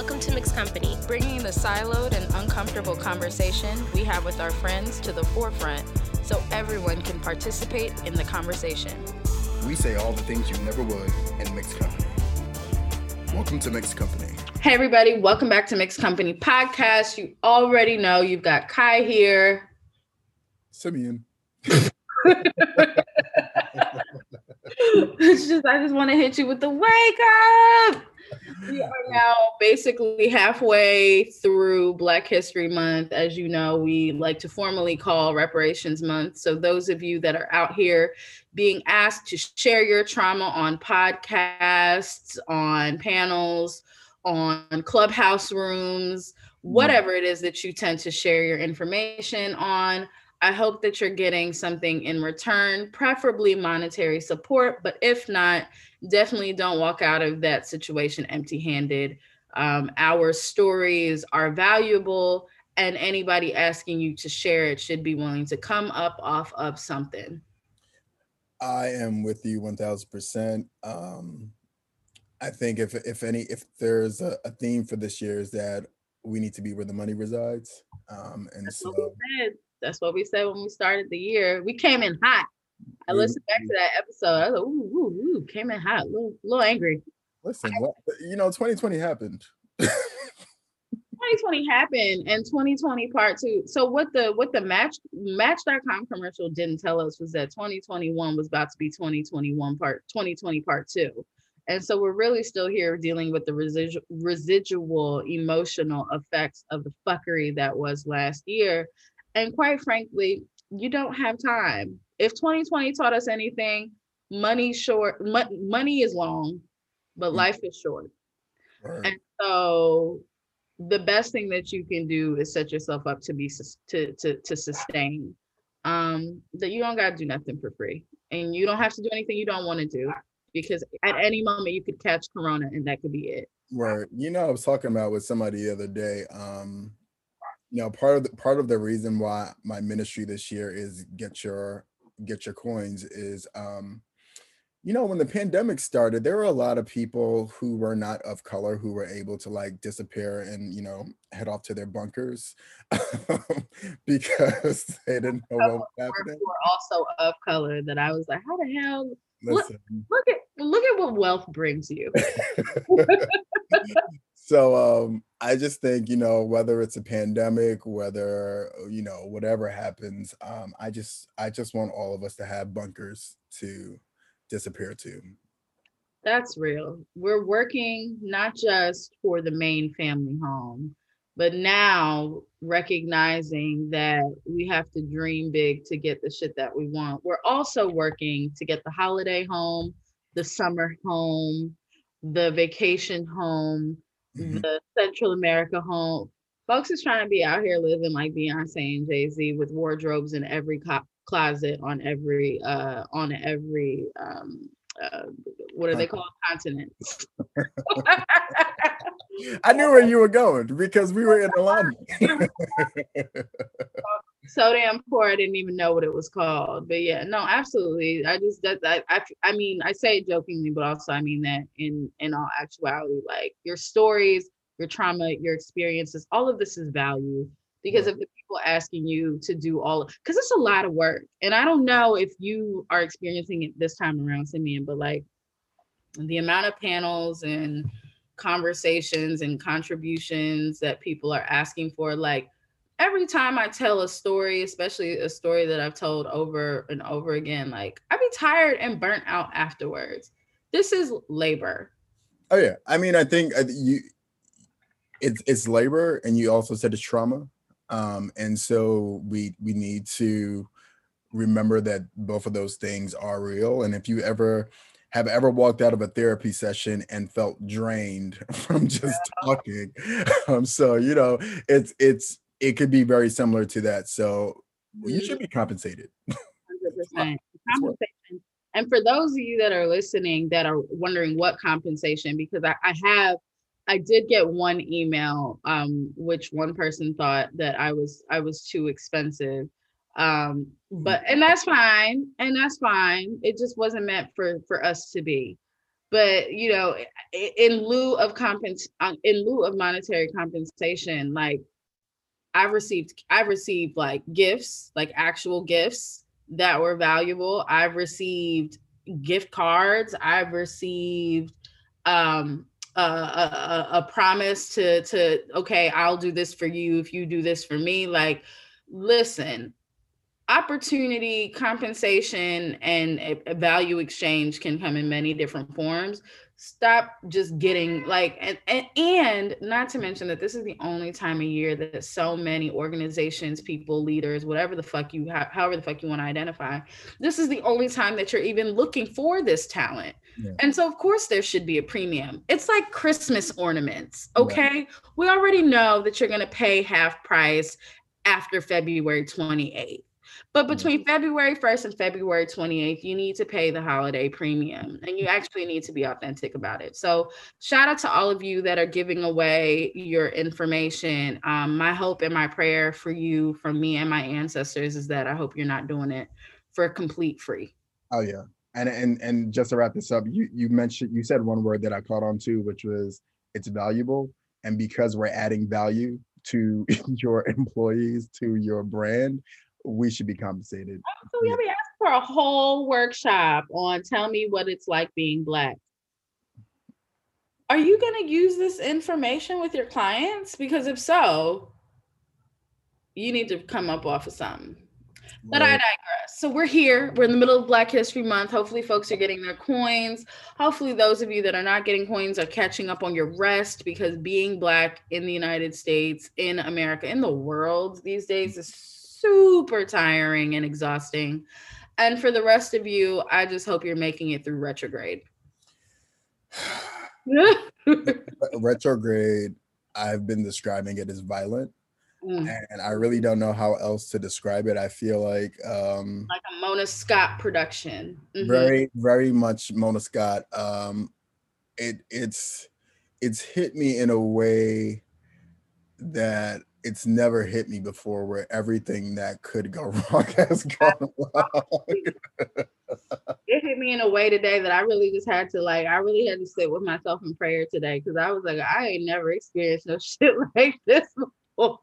Welcome to Mixed Company. bringing the siloed and uncomfortable conversation we have with our friends to the forefront so everyone can participate in the conversation. We say all the things you never would in mixed company. Welcome to Mixed Company. Hey, everybody, welcome back to Mixed Company Podcast. You already know you've got Kai here. Simeon. it's just, I just want to hit you with the wake up. We are now basically halfway through Black History Month. As you know, we like to formally call Reparations Month. So, those of you that are out here being asked to share your trauma on podcasts, on panels, on clubhouse rooms, mm-hmm. whatever it is that you tend to share your information on. I hope that you're getting something in return, preferably monetary support. But if not, definitely don't walk out of that situation empty handed. Um, our stories are valuable, and anybody asking you to share it should be willing to come up off of something. I am with you 1000%. Um, I think if if any if there's a, a theme for this year is that we need to be where the money resides. Um, and That's so what we said. That's what we said when we started the year. We came in hot. I listened back to that episode. I was like, ooh, ooh, ooh, came in hot, a little, little angry. listen, what, you know, 2020 happened. 2020 happened and 2020 part two. So what the what the match match.com commercial didn't tell us was that 2021 was about to be 2021 part 2020 part two. And so we're really still here dealing with the residual residual emotional effects of the fuckery that was last year. And quite frankly, you don't have time. If 2020 taught us anything, money short mo- money is long, but Mm. life is short. Word. And so the best thing that you can do is set yourself up to be to to to sustain. Um, that you don't gotta do nothing for free, and you don't have to do anything you don't want to do because at any moment you could catch corona and that could be it. Right. You know, I was talking about with somebody the other day. Um, you know, part of the part of the reason why my ministry this year is get your get your coins is um, you know, when the pandemic started, there were a lot of people who were not of color who were able to like disappear and you know head off to their bunkers because they didn't know what was happening. we're also of color that I was like, how the hell? Look- Look at look at what wealth brings you. so um i just think you know whether it's a pandemic whether you know whatever happens um i just i just want all of us to have bunkers to disappear to That's real. We're working not just for the main family home, but now recognizing that we have to dream big to get the shit that we want. We're also working to get the holiday home, the summer home, the vacation home, Mhm. the Central America home. Folks is trying to be out here living like Beyonce and Jay Z with wardrobes in every co- closet on every uh on every um uh, what are they called continent i knew where you were going because we were in alignment so damn poor I didn't even know what it was called. But yeah, no, absolutely. I just that I, I I mean I say it jokingly, but also I mean that in in all actuality, like your stories, your trauma, your experiences, all of this is value because Right. of the people asking you to do all because it's a lot of work. And I don't know if you are experiencing it this time around, Simeon, but like the amount of panels and conversations and contributions that people are asking for, like every time I tell a story, especially a story that I've told over and over again, like I be tired and burnt out afterwards. This is labor. oh yeah i mean i think uh, you it's it's labor and you also said it's trauma um and so we we need to remember that both of those things are real and if you ever have ever walked out of a therapy session and felt drained from just talking. Um so you know it's it's it could be very similar to that. So you should be compensated. Hundred percent. Compensation. And for those of you that are listening that are wondering what compensation, because I, I have, I did get one email, um, which one person thought that I was I was too expensive. Um, but and that's fine, and that's fine. It just wasn't meant for for us to be. but you know, in lieu of compens uh, in lieu of monetary compensation, like I've received I've received like gifts, like actual gifts that were valuable. I've received gift cards. I've received um a, a, a promise to to okay, I'll do this for you if you do this for me. Like, listen, opportunity compensation and a, value exchange can come in many different forms. Stop just getting like and, and, and not to mention that this is the only time of year that so many organizations people leaders whatever the fuck you have however the fuck you want to identify this is the only time that you're even looking for this talent. Yeah. and so of course there should be a premium. It's like christmas ornaments okay? Yeah. we already know that you're going to pay half price after february 28th but between February 1st and February 28th, you need to pay the holiday premium and you actually need to be authentic about it. So, shout out to all of you that are giving away your information. Um, my hope and my prayer for you, from me and my ancestors, is that I hope you're not doing it for complete free. Oh, yeah. And, and and just to wrap this up, you you mentioned you said one word that I caught on to, which was it's valuable. And because we're adding value to your employees, to your brand, we should be compensated. Oh, so we have asked for a whole workshop on tell me what it's like being black. Are you going to use this information with your clients? Because if so, you need to come up off of something. But I digress. So we're here. We're in the middle of Black History Month. Hopefully, folks are getting their coins. Hopefully, those of you that are not getting coins are catching up on your rest because being Black in the United States, in America, in the world these days is super tiring and exhausting. And for the rest of you, I just hope you're making it through retrograde. retrograde, I've been describing it as violent. Mm. And I really don't know how else to describe it. I feel like um like a Mona Scott production. Mm-hmm. Very, very much Mona Scott. Um it it's it's hit me in a way that it's never hit me before where everything that could go wrong has gone wrong. it hit me in a way today that I really just had to like I really had to sit with myself in prayer today because I was like, I ain't never experienced no shit like this before.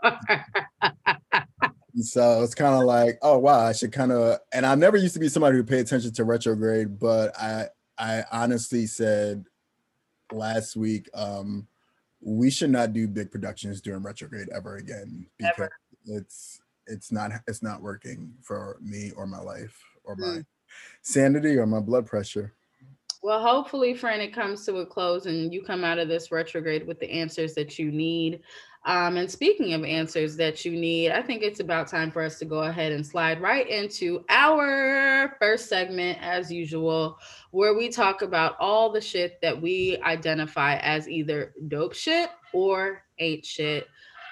so it's kind of like, oh wow, I should kind of and I never used to be somebody who paid attention to retrograde, but I I honestly said last week, um, we should not do big productions during retrograde ever again because ever. it's it's not it's not working for me or my life or my mm. sanity or my blood pressure. Well, hopefully, friend, it comes to a close and you come out of this retrograde with the answers that you need. Um, and speaking of answers that you need, I think it's about time for us to go ahead and slide right into our first segment, as usual, where we talk about all the shit that we identify as either dope shit or ain't shit.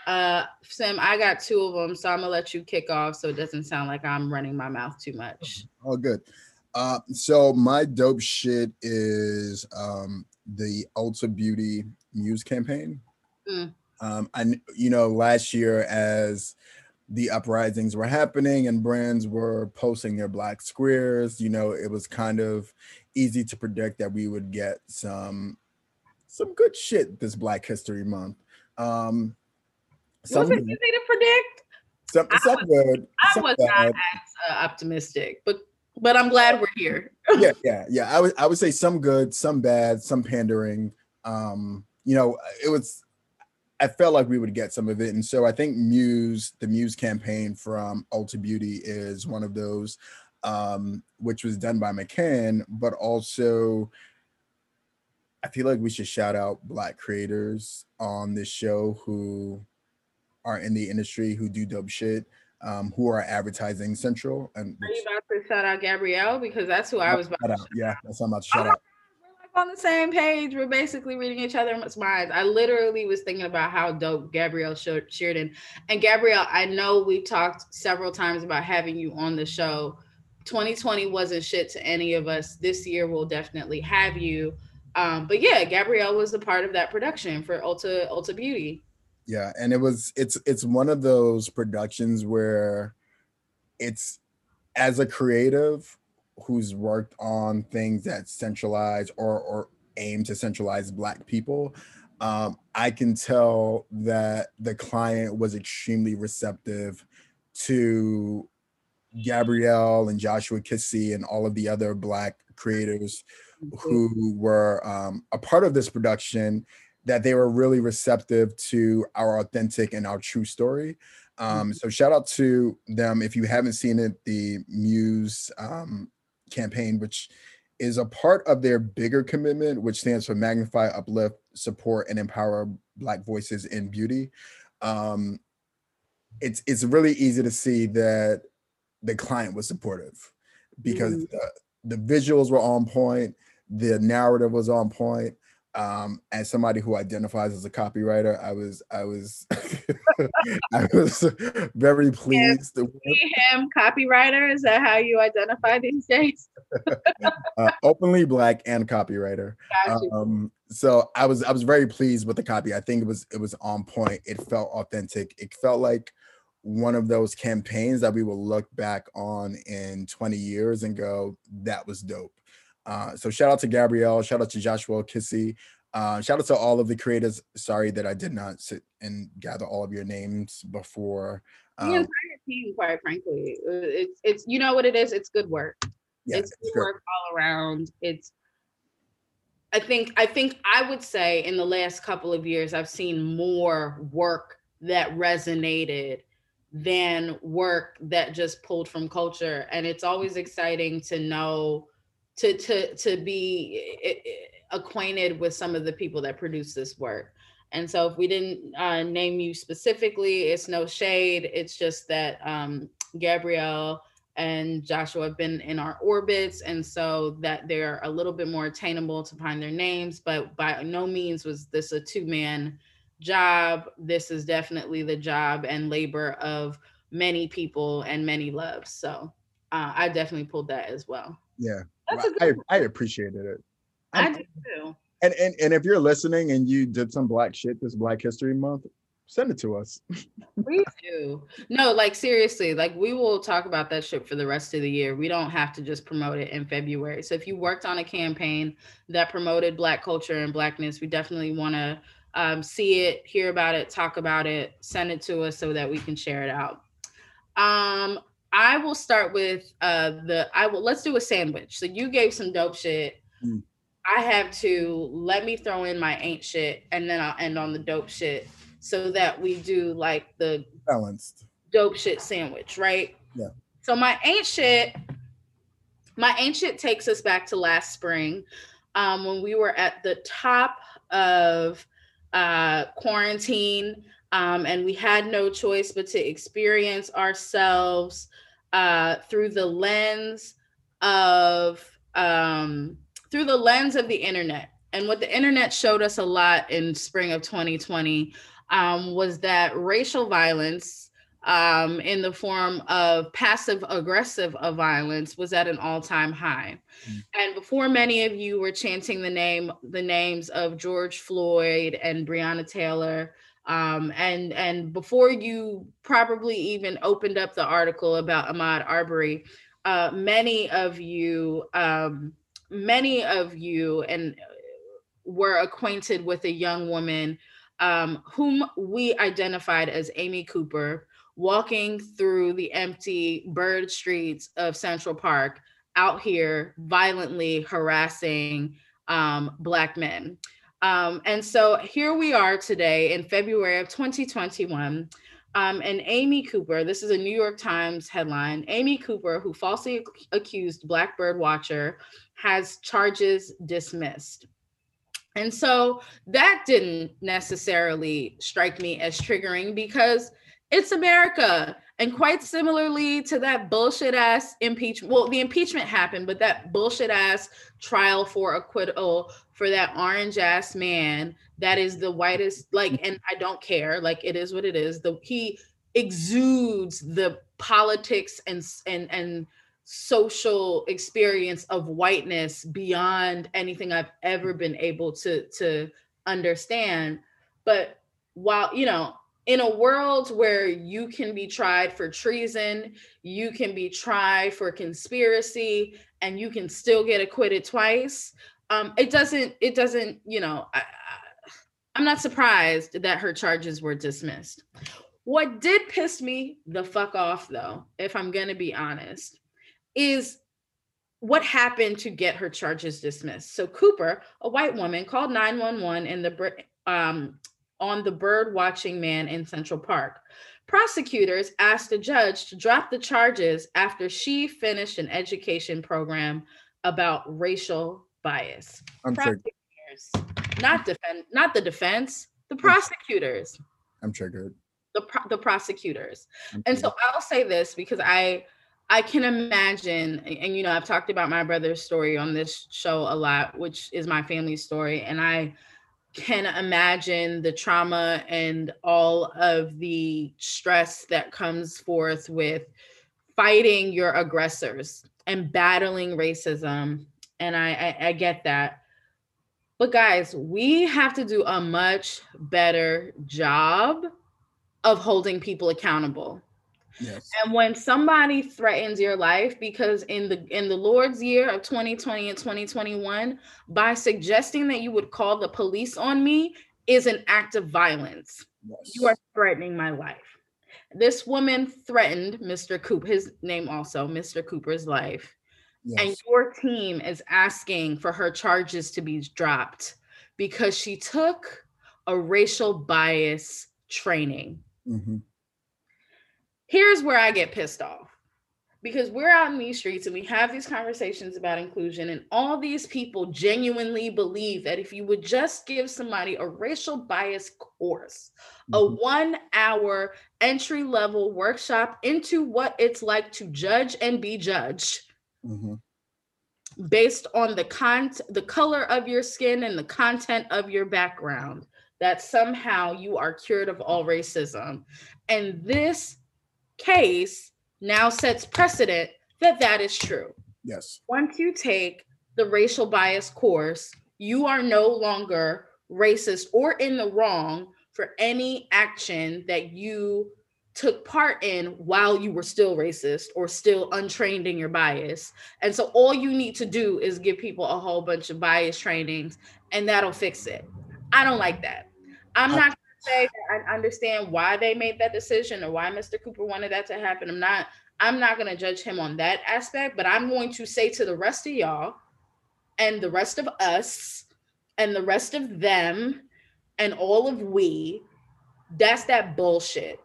Uh, Sim, I got two of them, so I'm gonna let you kick off so it doesn't sound like I'm running my mouth too much. Oh, good. Uh, so my dope shit is um, the Ulta Beauty Muse campaign. Mm. Um, and you know, last year as the uprisings were happening and brands were posting their black squares, you know, it was kind of easy to predict that we would get some some good shit this Black History Month. Um, some was it easy to predict? Some, some was, good. I was bad. not as uh, optimistic, but but I'm glad we're here. yeah, yeah, yeah. I would I would say some good, some bad, some pandering. Um, you know, it was I felt like we would get some of it. And so I think Muse, the Muse campaign from Ulta Beauty is one of those, um, which was done by McCann, but also I feel like we should shout out Black creators on this show who are in the industry, who do dope shit, um, who are advertising central. And which, are you about to shout out Gabrielle? Because that's who I was about to Yeah, that's what I'm about to shout out on the same page. We're basically reading each other's minds. I literally was thinking about how dope Gabrielle Sheridan and Gabrielle. I know we talked several times about having you on the show. 2020 wasn't shit to any of us. This year we'll definitely have you. Um, but yeah, Gabrielle was a part of that production for Ulta Ulta Beauty. Yeah, and it was it's it's one of those productions where it's as a creative who's worked on things that centralize or or aim to centralize black people um, i can tell that the client was extremely receptive to gabrielle and joshua kissi and all of the other black creators who were um, a part of this production that they were really receptive to our authentic and our true story. Um, so shout out to them. If you haven't seen it, the Muse um, campaign, which is a part of their bigger commitment, which stands for magnify, uplift, support, and empower Black voices in beauty. Um, it's it's really easy to see that the client was supportive because mm-hmm. the, the visuals were on point, the narrative was on point, um, as somebody who identifies as a copywriter, I was I was I was very pleased. See him copywriter. Is that how you identify these days? uh, openly black and copywriter. Um, so I was I was very pleased with the copy. I think it was it was on point. It felt authentic. It felt like one of those campaigns that we will look back on in 20 years and go, that was dope. Uh, so shout out to Gabrielle, shout out to Joshua Kissi, uh, shout out to all of the creators. Sorry that I did not sit and gather all of your names before. Um, the entire team, quite frankly, uh, it's it's you know what it is. It's good work. Yeah, it's good work all around. It's I think I think I would say in the last couple of years I've seen more work that resonated than work that just pulled from culture and it's always exciting to know to to to be acquainted with some of the people that produce this work. And so if we didn't uh, name you specifically, it's no shade. It's just that um, Gabrielle and Joshua have been in our orbits. And so that they're a little bit more attainable to find their names. But by no means was this a two man job. This is definitely the job and labor of many people and many loves. So uh, I definitely pulled that as well. Yeah. I, I appreciated it. I do too. And, and and if you're listening and you did some black shit this Black History Month, send it to us. we do. No, like seriously, like we will talk about that shit for the rest of the year. We don't have to just promote it in February. So if you worked on a campaign that promoted black culture and blackness, we definitely want to um, see it, hear about it, talk about it, send it to us so that we can share it out. Um, I will start with uh the I will let's do a sandwich. So you gave some dope shit. Mm. I have to let me throw in my ain't shit and then I'll end on the dope shit so that we do like the balanced dope shit sandwich, right? Yeah. So my ain't shit, my ain't shit takes us back to last spring um, when we were at the top of uh, quarantine um, and we had no choice but to experience ourselves uh, through the lens of um, through the lens of the internet. And what the internet showed us a lot in spring of 2020 um, was that racial violence um, in the form of passive aggressive of violence was at an all-time high. Mm. And before many of you were chanting the name, the names of George Floyd and Breonna Taylor, um, and and before you probably even opened up the article about Ahmaud Arbery, uh, many of you um, many of you and uh, were acquainted with a young woman um, whom we identified as Amy Cooper walking through the empty bird streets of Central Park out here violently harassing um, Black men. Um, and so here we are today in February of 2021. Um, and Amy Cooper, this is a New York Times headline Amy Cooper, who falsely accused Blackbird watcher has charges dismissed. And so that didn't necessarily strike me as triggering because it's America. And quite similarly to that bullshit ass impeachment, well, the impeachment happened, but that bullshit ass trial for acquittal for that orange ass man that is the whitest, like, mm. and I don't care, like, it is what it is. The he exudes the politics and and and social experience of whiteness beyond anything I've ever been able to to understand. But while you know, in a world where you can be tried for treason, you can be tried for conspiracy, and you can still get acquitted twice. Um, it doesn't it doesn't you know I, i'm not surprised that her charges were dismissed. What did piss me the fuck off though if i'm gonna be honest is what happened to get her charges dismissed. So cooper a white woman called 911 in the um, on the bird watching man in central park. Prosecutors asked the judge to drop the charges after she finished an education program about racial bias. I'm prosecutors, not defend, not the defense, the prosecutors. I'm triggered. The pro- the prosecutors. And so I'll say this because I I can imagine, and you know, I've talked about my brother's story on this show a lot, which is my family's story, and I can imagine the trauma and all of the stress that comes forth with fighting your aggressors and battling racism and I, I, I get that. But guys, we have to do a much better job of holding people accountable. Yes. And when somebody threatens your life because in the in the Lord's year of 2020 and 2021 by suggesting that you would call the police on me is an act of violence. Yes. You are threatening my life. This woman threatened Mr. Cooper, his name also, Mr. Cooper's life yes. and your team is asking for her charges to be dropped because she took a racial bias training. Mm-hmm. Here's where I get pissed off because we're out in these streets and we have these conversations about inclusion, and all these people genuinely believe that if you would just give somebody a racial bias course, mm-hmm. a one hour entry level workshop into what it's like to judge and be judged, mm-hmm. based on the con the color of your skin and the content of your background that somehow you are cured of all racism. And this case now sets precedent that that is true. Yes. Once you take the racial bias course you are no longer racist or in the wrong for any action that you took part in while you were still racist or still untrained in your bias. And so all you need to do is give people a whole bunch of bias trainings and that'll fix it. I don't like that. I'm not going to say that I understand why they made that decision or why Mr. Cooper wanted that to happen. I'm not I'm not going to judge him on that aspect, but I'm going to say to the rest of y'all and the rest of us and the rest of them and all of we that's that bullshit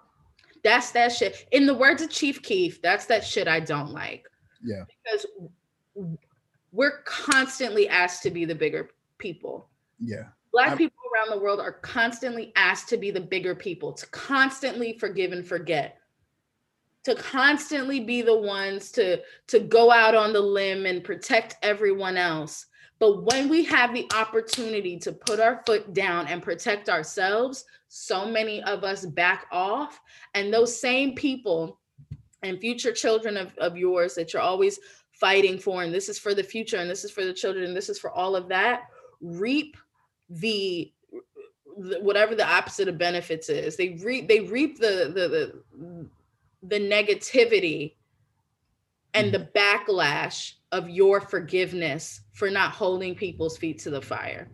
that's that shit. In the words of Chief Keef, that's that shit I don't like. Yeah. Because we're constantly asked to be the bigger people. Yeah. Black I'm, people around the world are constantly asked to be the bigger people, to constantly forgive and forget, to constantly be the ones to to go out on the limb and protect everyone else. But when we have the opportunity to put our foot down and protect ourselves, so many of us back off. And those same people and future children of, of yours that you're always fighting for, and this is for the future, and this is for the children, and this is for all of that, reap the whatever the opposite of benefits is. They reap they reap the the the, the negativity and the mm-hmm. backlash of your forgiveness for not holding people's feet to the fire.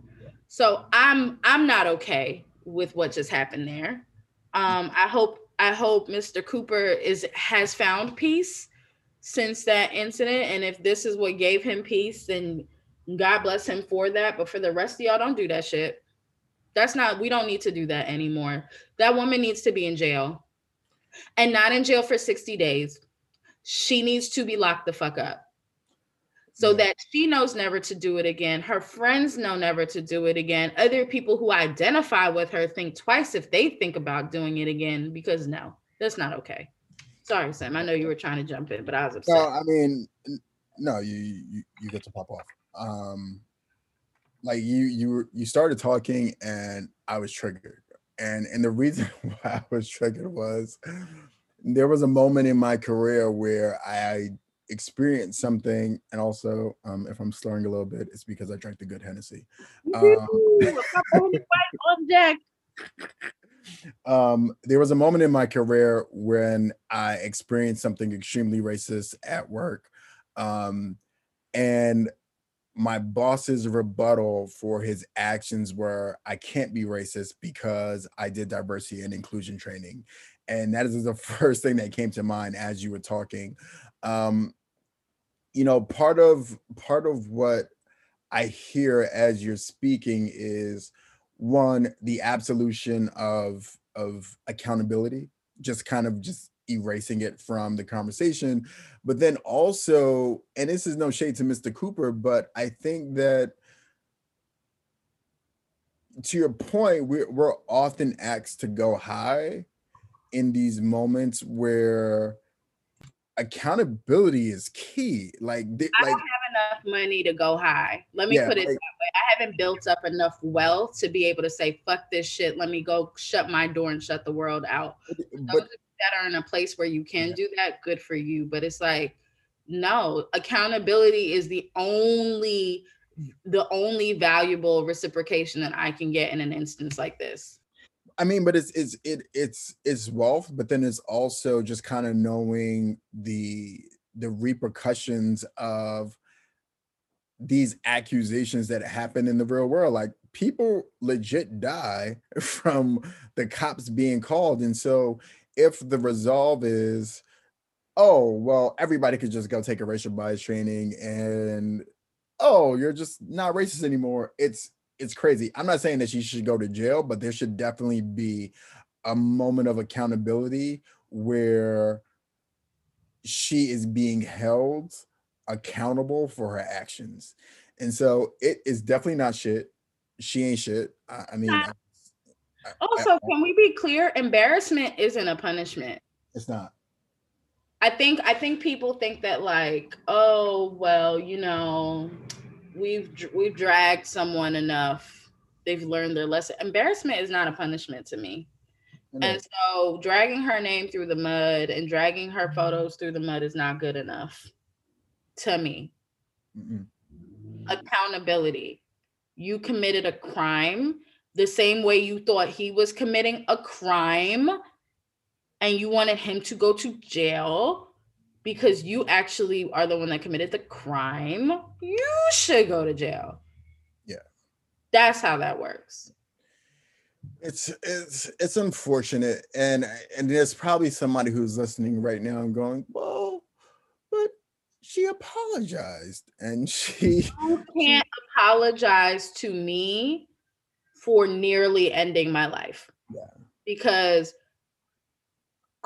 So I'm I'm not okay with what just happened there. Um, I hope I hope Mr. Cooper is has found peace since that incident. And if this is what gave him peace, then God bless him for that. But for the rest of y'all, don't do that shit. That's not, we don't need to do that anymore. That woman needs to be in jail and not in jail for 60 days she needs to be locked the fuck up so that she knows never to do it again. Her friends know never to do it again. Other people who identify with her think twice if they think about doing it again because no, that's not okay. Sorry, Sam. I know you were trying to jump in, but I was upset. No, I mean, no, you you, you get to pop off. Um, like you you you started talking and I was triggered, and and the reason why I was triggered was there was a moment in my career where I experienced something, and also, um, if I'm slurring a little bit, it's because I drank the good Hennessy. Um, on deck. Um, there was a moment in my career when I experienced something extremely racist at work, um, and my boss's rebuttal for his actions were I can't be racist because I did diversity and inclusion training. And that is the first thing that came to mind as you were talking. Um, you know, part of part of what I hear as you're speaking is one, the absolution of of accountability, just kind of just erasing it from the conversation. But then also, and this is no shade to Mr. Cooper, but I think that to your point, we're, we're often asked to go high in these moments where accountability is key. Like, they, I like don't have enough money to go high. Let me Yeah, put it like- that way. I haven't built up enough wealth to be able to say, fuck this shit. Let me go shut my door and shut the world out. Those but of that are in a place where you can Yeah. do that, good for you. But it's like, no, accountability is the only the only valuable reciprocation that I can get in an instance like this. I mean, but it's it's it it's it's wealth, but then it's also just kind of knowing the the repercussions of these accusations that happen in the real world. Like people legit die from the cops being called. And so if the resolve is, oh, well, everybody could just go take a racial bias training and oh, you're just not racist anymore. It's it's crazy. I'm not saying that she should go to jail, but there should definitely be a moment of accountability where she is being held accountable for her actions. And so it is definitely not shit. She ain't shit. I, I mean, uh, I- I- Also, can we be clear? Embarrassment isn't a punishment. it's not. I think I think people think that like, oh well, you know, we've we've dragged someone enough. They've learned their lesson. Embarrassment is not a punishment to me. It And so dragging her name through the mud and dragging her photos through the mud is not good enough to me. Mm-mm. Accountability. You committed a crime the same way you thought he was committing a crime and you wanted him to go to jail because you actually are the one that committed the crime. You should go to jail. Yeah. That's how that works. It's it's it's unfortunate, and and there's probably somebody who's listening right now and going, "Well, but she apologized, and she You can't apologize to me for nearly ending my life. Yeah. Because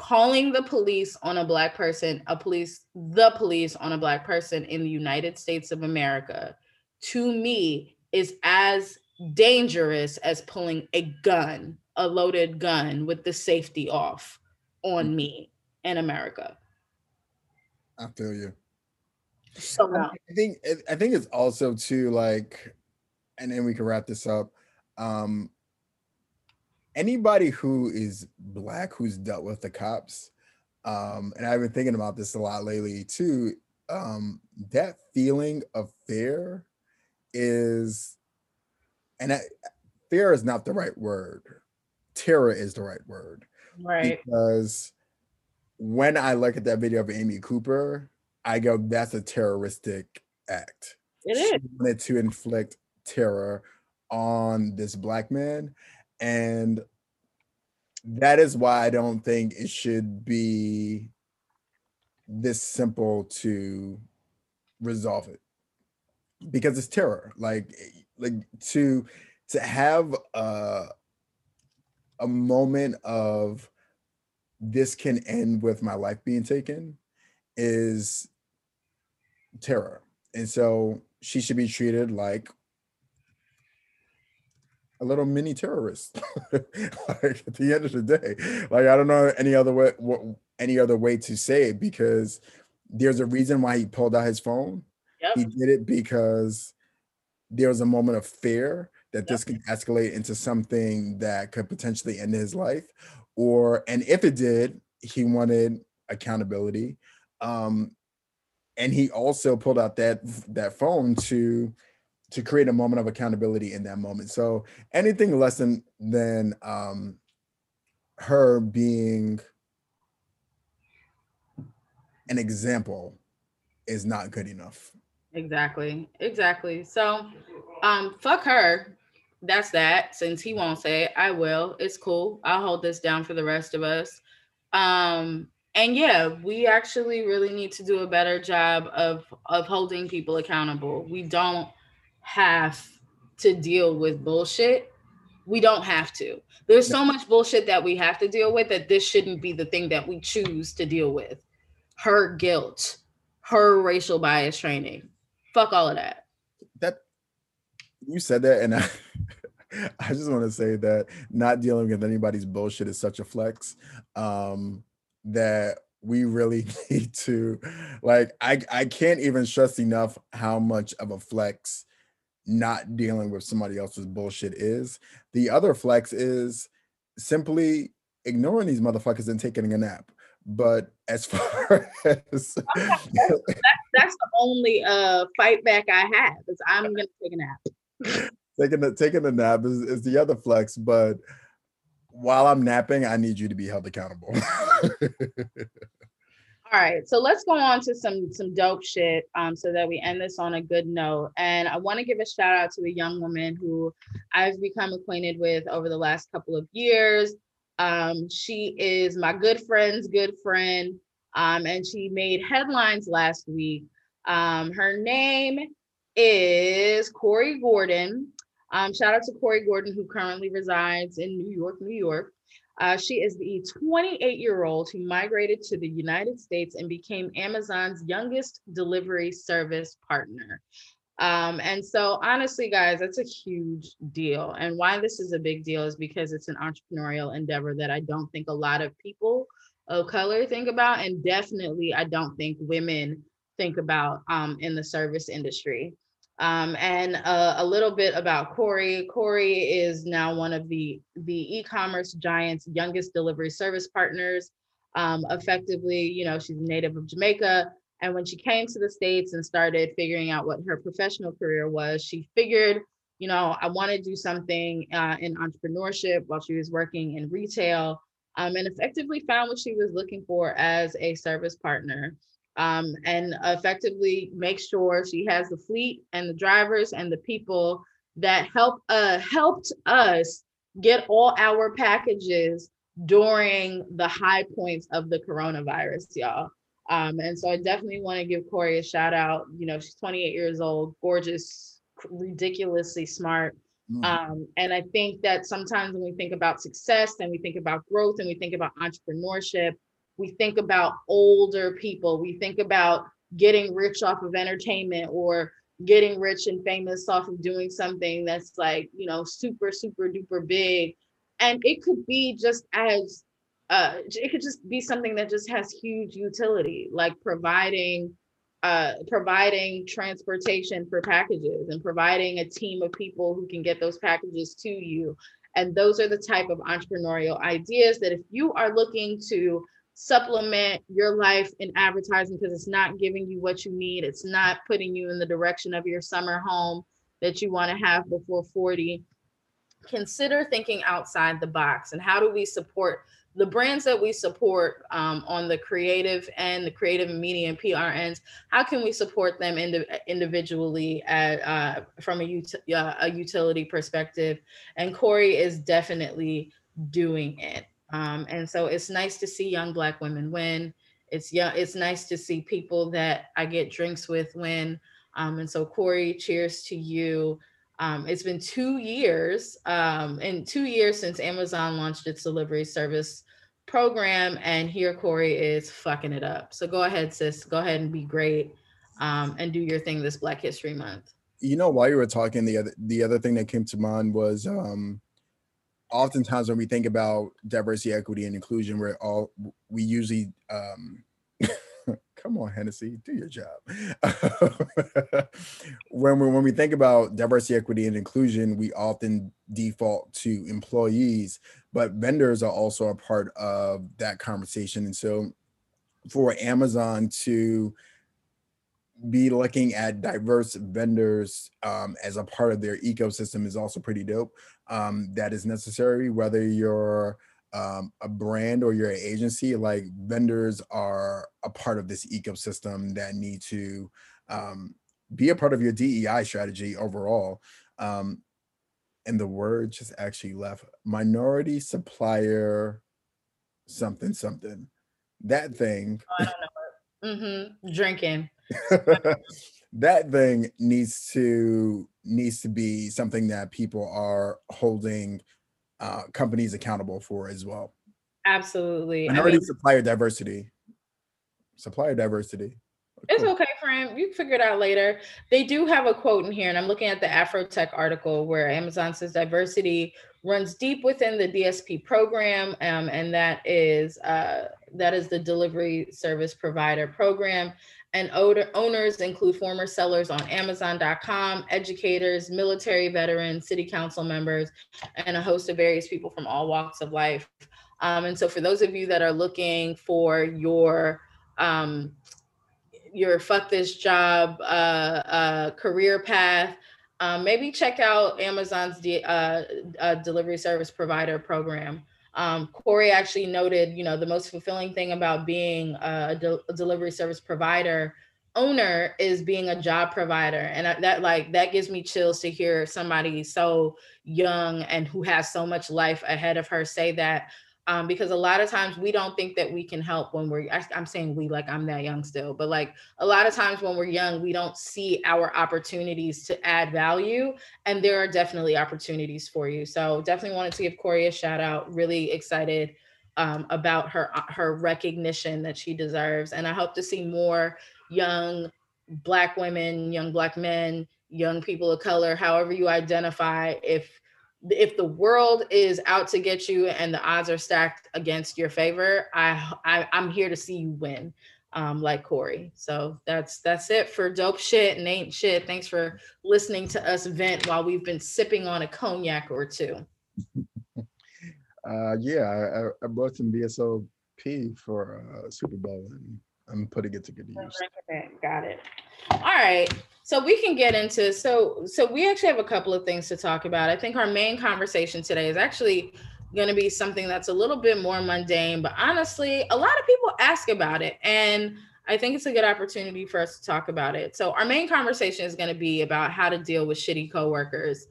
calling the police on a black person, a police, the police on a black person in the United States of America, to me is as dangerous as pulling a gun, a loaded gun with the safety off on me in America. I feel you." So no. I think I think it's also too like, and then we can wrap this up. Um, anybody who is black who's dealt with the cops, um, and I've been thinking about this a lot lately too. Um, that feeling of fear is, and I, fear is not the right word. Terror is the right word Right. because when I look at that video of Amy Cooper, I go, that's a terroristic act. It She is. wanted to inflict terror on this black man. And that is why I don't think it should be this simple to resolve it. Because it's terror. Like like to to have a a moment of this can end with my life being taken is terror. And so she should be treated like a little mini terrorist like at the end of the day. Like i don't know any other way what any other way to say it because there's a reason why he pulled out his phone. Yep. he did it because there was a moment of fear that this could escalate into something that could potentially end his life or and if it did he wanted accountability. Um and he also pulled out that that phone to to create a moment of accountability in that moment so anything less than than um her being an example is not good enough Exactly. Exactly. So, um, fuck her. That's that. Since he won't say it, I will. It's cool. I'll hold this down for the rest of us. Um, and yeah, we actually really need to do a better job of of holding people accountable. We don't have to deal with bullshit. We don't have to. There's so much bullshit that we have to deal with that this shouldn't be the thing that we choose to deal with. Her guilt, her racial bias training. Fuck all of that. That you said that, and I, I just want to say that not dealing with anybody's bullshit is such a flex. Um, that we really need to like I I can't even stress enough how much of a flex not dealing with somebody else's bullshit is. The other flex is simply ignoring these motherfuckers and taking a nap. But as far as that's, that's the only uh fight back I have is I'm gonna take a nap. taking a taking a nap is, is the other flex, but while I'm napping, I need you to be held accountable. All right, so let's go on to some some dope shit, um, so that we end this on a good note. And I want to give a shout out to a young woman who I've become acquainted with over the last couple of years. Um, she is my good friend's good friend, um, and she made headlines last week. Um, her name is Corey Gordon. Um, shout out to Corey Gordon, who currently resides in New York, New York. Uh, she is the 28 year old who migrated to the United States and became Amazon's youngest delivery service partner. Um, and so, honestly, guys, that's a huge deal. And why this is a big deal is because it's an entrepreneurial endeavor that I don't think a lot of people of color think about. And definitely, I don't think women think about um, in the service industry. Um, and uh, a little bit about Corey. Corey is now one of the the e-commerce giant's youngest delivery service partners. Um, effectively, you know, she's a native of Jamaica. And when she came to the States and started figuring out what her professional career was, she figured, you know, I want to do something uh, in entrepreneurship while she was working in retail um, and effectively found what she was looking for as a service partner um, and effectively make sure she has the fleet and the drivers and the people that help uh, helped us get all our packages during the high points of the coronavirus, y'all. Um, and so I definitely want to give Corey a shout out. You know, she's 28 years old, gorgeous, ridiculously smart. Mm. Um, and I think that sometimes when we think about success and we think about growth and we think about entrepreneurship, we think about older people. We think about getting rich off of entertainment or getting rich and famous off of doing something that's like you know super super duper big. And it could be just as uh it could just be something that just has huge utility like providing uh providing transportation for packages and providing a team of people who can get those packages to you. And those are the type of entrepreneurial ideas that if you are looking to supplement your life in advertising because it's not giving you what you need. It's not putting you in the direction of your summer home that you want to have before 40. Consider thinking outside the box and how do we support the brands that we support um, on the creative and the creative and media and PR ends, how can we support them indi- individually at, uh, from a, ut- uh, a utility perspective? And Corey is definitely doing it. Um, and so it's nice to see young black women win. It's yeah, it's nice to see people that I get drinks with win. Um, and so Corey, cheers to you. Um, it's been two years, um, and two years since Amazon launched its delivery service program, and here Corey is fucking it up. So go ahead, sis. Go ahead and be great, um, and do your thing this Black History Month. You know, while you were talking, the other the other thing that came to mind was um, oftentimes when we think about diversity, equity, and inclusion, we're all we usually um, come on, Hennessy, do your job. when we when we think about diversity, equity, and inclusion, we often default to employees, but vendors are also a part of that conversation. And so, for Amazon to be looking at diverse vendors um, as a part of their ecosystem is also pretty dope. Um, that is necessary, whether you're um, a brand or you're an agency, like vendors are a part of this ecosystem that need to um, be a part of your DEI strategy overall. Um, and the word just actually left minority supplier something something. That thing. Oh, mm-hmm. Drinking. that thing needs to needs to be something that people are holding uh, companies accountable for as well. Absolutely. Minority I mean, supplier diversity. Supplier diversity. It's okay, friend. You figure it out later. They do have a quote in here, and I'm looking at the Afrotech article where Amazon says diversity runs deep within the DSP program, um, and that is uh, that is the delivery service provider program. And owners include former sellers on Amazon.com, educators, military veterans, city council members, and a host of various people from all walks of life. Um, and so, for those of you that are looking for your um, your fuck this job uh, uh, career path, um, maybe check out Amazon's de- uh, uh, delivery service provider program. Um, Corey actually noted, you know, the most fulfilling thing about being a, a delivery service provider owner is being a job provider. And that like that gives me chills to hear somebody so young and who has so much life ahead of her say that um, because a lot of times we don't think that we can help when we're I, i'm saying we like i'm that young still but like a lot of times when we're young we don't see our opportunities to add value and there are definitely opportunities for you. So definitely wanted to give corey a shout out really excited um, about her her recognition that she deserves and i hope to see more young black women young black men young people of color however you identify if if the world is out to get you and the odds are stacked against your favor, I, I am here to see you win, um, like Corey. So that's that's it for dope shit and ain't shit. Thanks for listening to us vent while we've been sipping on a cognac or two. uh, yeah, I, I bought some VSOP for uh, Super Bowl and I'm putting it to good use. Got it. All right. So we can get into so so we actually have a couple of things to talk about. I think our main conversation today is actually going to be something that's a little bit more mundane, but honestly, a lot of people ask about it and I think it's a good opportunity for us to talk about it. So our main conversation is going to be about how to deal with shitty coworkers.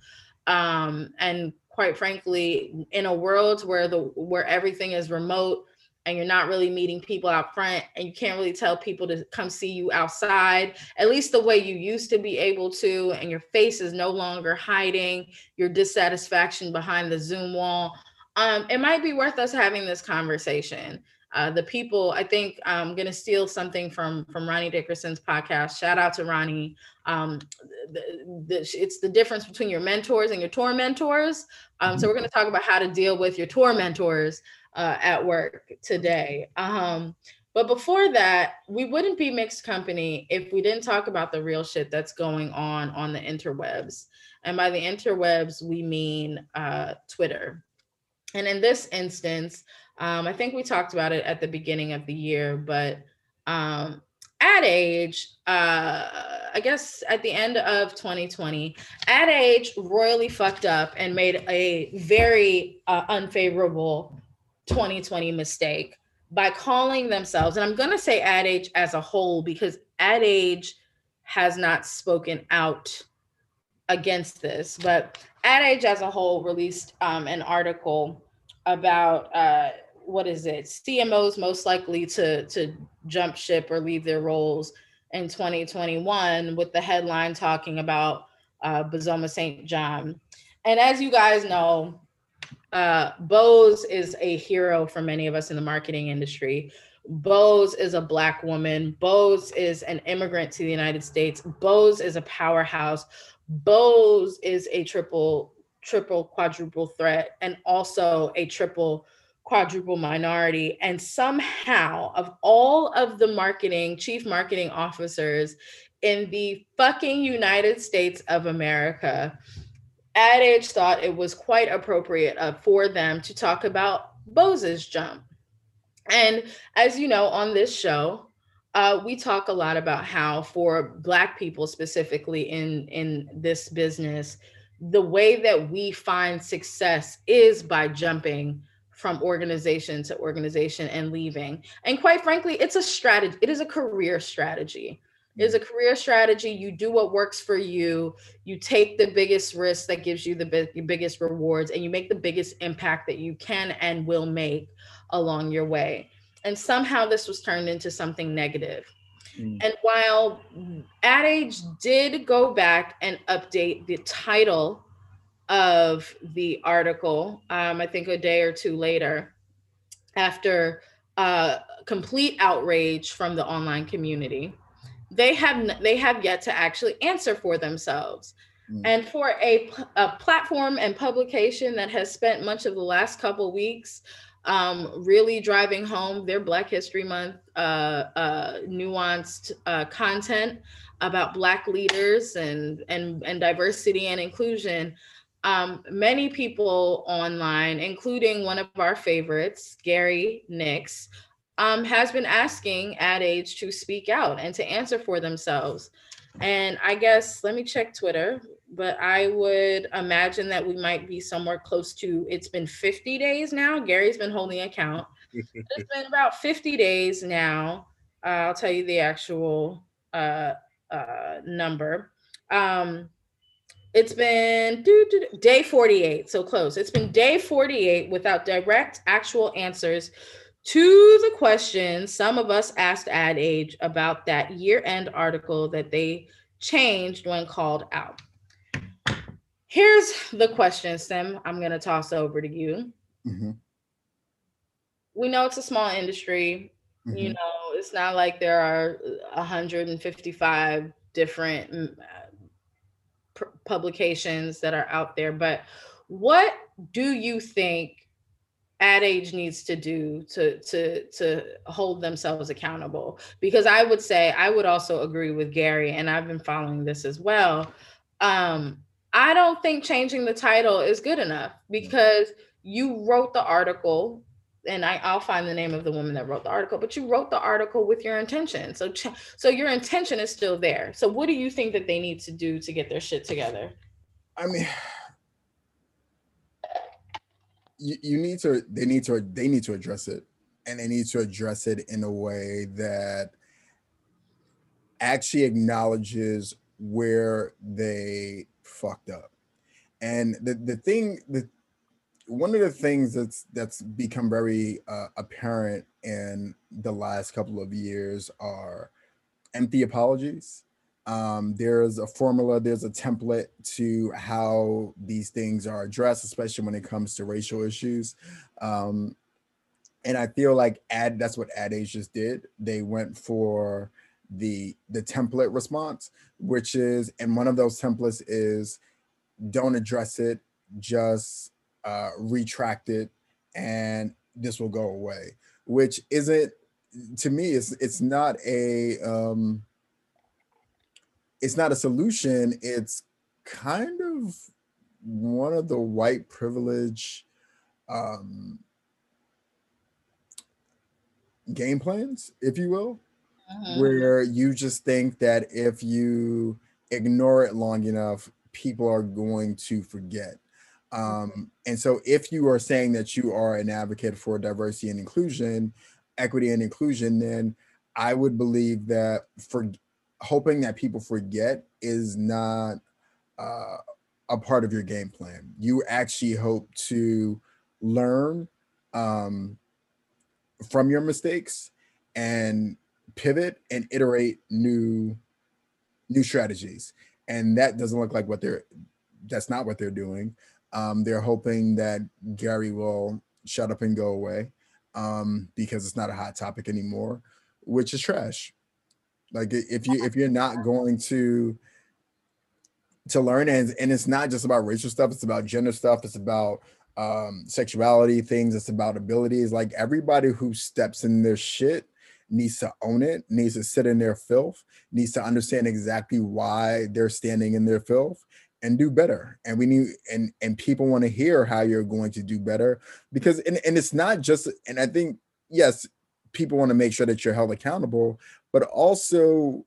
Um, and quite frankly, in a world where the where everything is remote, and you're not really meeting people out front and you can't really tell people to come see you outside at least the way you used to be able to and your face is no longer hiding your dissatisfaction behind the zoom wall. Um, it might be worth us having this conversation. Uh, the people i think i'm going to steal something from from ronnie dickerson's podcast. Shout out to ronnie. Um, the, the, it's the difference between your mentors and your tormentors. Um, so we're going to talk about how to deal with your tormentors uh, at work today. Um, but before that, we wouldn't be mixed company if we didn't talk about the real shit that's going on on the interwebs. And by the interwebs, we mean uh, Twitter. And in this instance, um, I think we talked about it at the beginning of the year, but um, Ad Age, uh, I guess at the end of 2020, Ad Age royally fucked up and made a very uh, unfavorable 2020 mistake by calling themselves, and I'm going to say Ad Age as a whole because Ad Age has not spoken out against this, but Ad Age as a whole released um, an article about uh, what is it? CMOs most likely to to jump ship or leave their roles in 2021, with the headline talking about uh, Bozoma St. John. And as you guys know, uh, Boz is a hero for many of us in the marketing industry. Boz is a black woman. Boz is an immigrant to the United States. Boz is a powerhouse. Boz is a triple, triple, quadruple threat, and also a triple, quadruple minority. And somehow, of all of the marketing, chief marketing officers in the fucking United States of America, Ad Age thought it was quite appropriate uh, for them to talk about Boz's jump. And as you know, on this show, uh, we talk a lot about how for Black people specifically in in this business, the way that we find success is by jumping from organization to organization and leaving. And quite frankly, it's a strategy. It is a career strategy. Is a career strategy. You do what works for you. You take the biggest risk that gives you the bi- biggest rewards, and you make the biggest impact that you can and will make along your way. And somehow this was turned into something negative. Mm. And while Ad Age did go back and update the title of the article, um, I think a day or two later, after uh, complete outrage from the online community, they have they have yet to actually answer for themselves. Mm. And for a, a platform and publication that has spent much of the last couple weeks um, really driving home their Black History Month uh, uh, nuanced uh, content about Black leaders and, and, and diversity and inclusion. Um, many people online, including one of our favorites, Gary Nix, um, has been asking Ad Age to speak out and to answer for themselves. And I guess, let me check Twitter but I would imagine that we might be somewhere close to it's been 50 days now. Gary's been holding account. it's been about 50 days now. Uh, I'll tell you the actual uh, uh, number. Um, it's been day 48, so close. It's been day 48 without direct actual answers to the questions some of us asked Ad Age about that year end article that they changed when called out. Here's the question, Sim. I'm going to toss over to you. Mm-hmm. We know it's a small industry. Mm-hmm. You know, it's not like there are 155 different mm, uh, publications that are out there, but what do you think ad age needs to do to to to hold themselves accountable because i would say i would also agree with gary and i've been following this as well um I don't think changing the title is good enough because you wrote the article and I, will find the name of the woman that wrote the article, but you wrote the article with your intention. So, so your intention is still there. So, what do you think that they need to do to get their shit together? I mean, you, you need to. They need to. They need to address it, and they need to address it in a way that actually acknowledges where they fucked up. And the the thing the one of the things that's that's become very uh, apparent in the last couple of years are empty apologies. Um, there's a formula, there's a template to how these things are addressed, especially when it comes to racial issues. Um, and I feel like ad that's what Ad Age just did. They went for the the template response, which is, and one of those templates is don't address it, just uh, retract it, and this will go away. Which isn't to me, it's it's not a um, it's not a solution. It's kind of one of the white privilege um, game plans, if you will mm-hmm. where you just think that if you ignore it long enough, people are going to forget. Um, and so, if you are saying that you are an advocate for diversity and inclusion, equity and inclusion, then I would believe that for hoping that people forget is not uh, a part of your game plan. You actually hope to learn um, from your mistakes and pivot and iterate new new strategies. And that doesn't look like what they're that's not what they're doing. Um, they're hoping that gary will shut up and go away um, because it's not a hot topic anymore which is trash like if you if you're not going to to learn and, and it's not just about racial stuff it's about gender stuff it's about um sexuality things it's about abilities like everybody who steps in their shit needs to own it, needs to sit in their filth, needs to understand exactly why they're standing in their filth and do better. And we need and and people want to hear how you're going to do better because and, and it's not just and I think yes, people want to make sure that you're held accountable, but also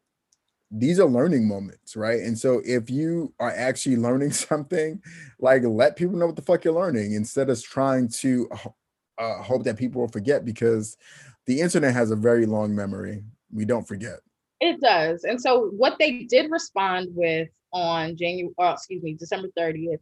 these are learning moments, right? And so if you are actually learning something, like let people know what the fuck you're learning instead of trying to uh, hope that people will forget because the internet has a very long memory. We don't forget. It does. And so what they did respond with on January, oh, excuse me, December 30th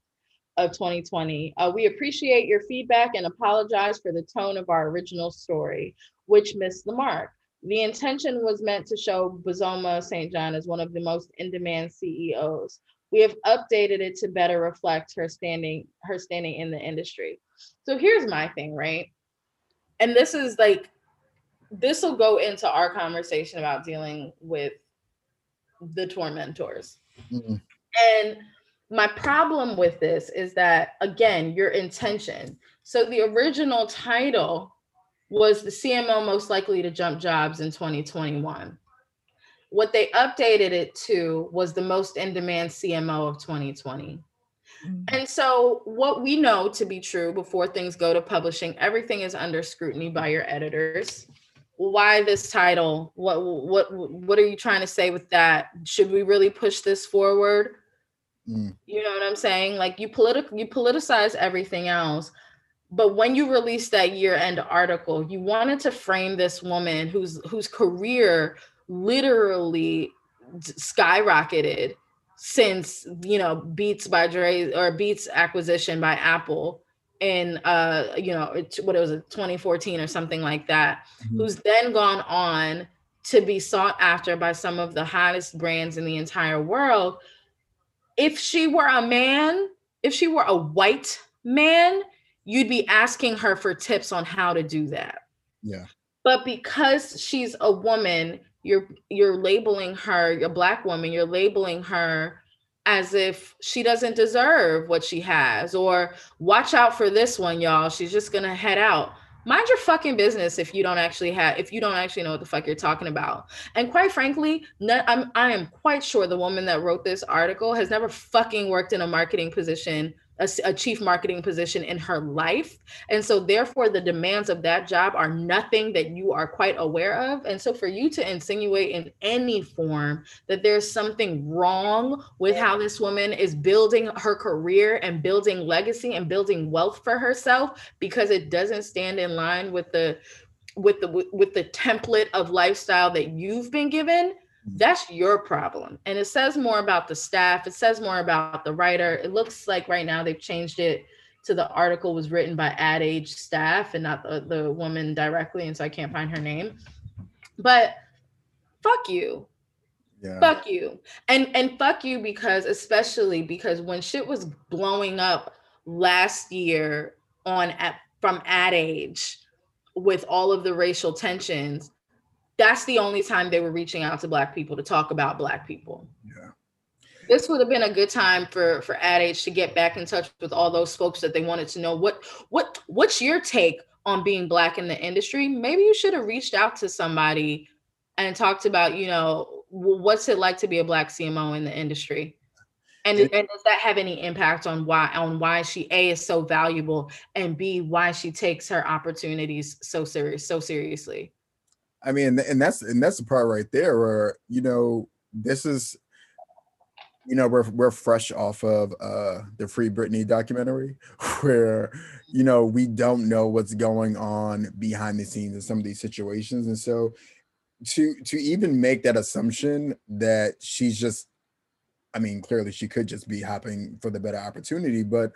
of 2020, uh, we appreciate your feedback and apologize for the tone of our original story, which missed the mark. The intention was meant to show Bozoma St. John as one of the most in-demand CEOs. We have updated it to better reflect her standing, her standing in the industry. So here's my thing, right? And this is like, this will go into our conversation about dealing with the tormentors. Mm-hmm. And my problem with this is that, again, your intention. So the original title was the CMO most likely to jump jobs in 2021. What they updated it to was the most in demand CMO of 2020. Mm-hmm. And so, what we know to be true before things go to publishing, everything is under scrutiny by your editors. Why this title? What what what are you trying to say with that? Should we really push this forward? Mm. You know what I'm saying? Like you politic you politicize everything else, but when you released that year-end article, you wanted to frame this woman whose whose career literally skyrocketed since you know Beats by Dre or Beats acquisition by Apple in uh you know what it was 2014 or something like that mm-hmm. who's then gone on to be sought after by some of the hottest brands in the entire world if she were a man if she were a white man you'd be asking her for tips on how to do that. Yeah. But because she's a woman you're you're labeling her a black woman you're labeling her as if she doesn't deserve what she has or watch out for this one y'all. She's just gonna head out. Mind your fucking business if you don't actually have if you don't actually know what the fuck you're talking about. And quite frankly I'm, i am quite sure the woman that wrote this article has never fucking worked in a marketing position a, a, chief marketing position in her life. And so, therefore, the demands of that job are nothing that you are quite aware of. And so, for you to insinuate in any form that there's something wrong with how this woman is building her career and building legacy and building wealth for herself because it doesn't stand in line with the with the with the template of lifestyle that you've been given that's your problem. And it says more about the staff, it says more about the writer. It looks like right now they've changed it to the article was written by ad age staff and not the, the woman directly. And so I can't find her name. But fuck you. Yeah. Fuck you. And and fuck you because especially because when shit was blowing up last year on at from ad age with all of the racial tensions that's the only time they were reaching out to black people to talk about black people. Yeah. This would have been a good time for for Ad Age to get back in touch with all those folks that they wanted to know what what what's your take on being black in the industry. Maybe you should have reached out to somebody and talked about, you know, what's it like to be a black CMO in the industry? And, and does that have any impact on why on why she a is so valuable and b why she takes her opportunities so serious so seriously I mean, and that's and that's the part right there where you know this is, you know, we're we're fresh off of uh the Free Britney documentary, where you know we don't know what's going on behind the scenes in some of these situations, and so to to even make that assumption that she's just, I mean, clearly she could just be hopping for the better opportunity, but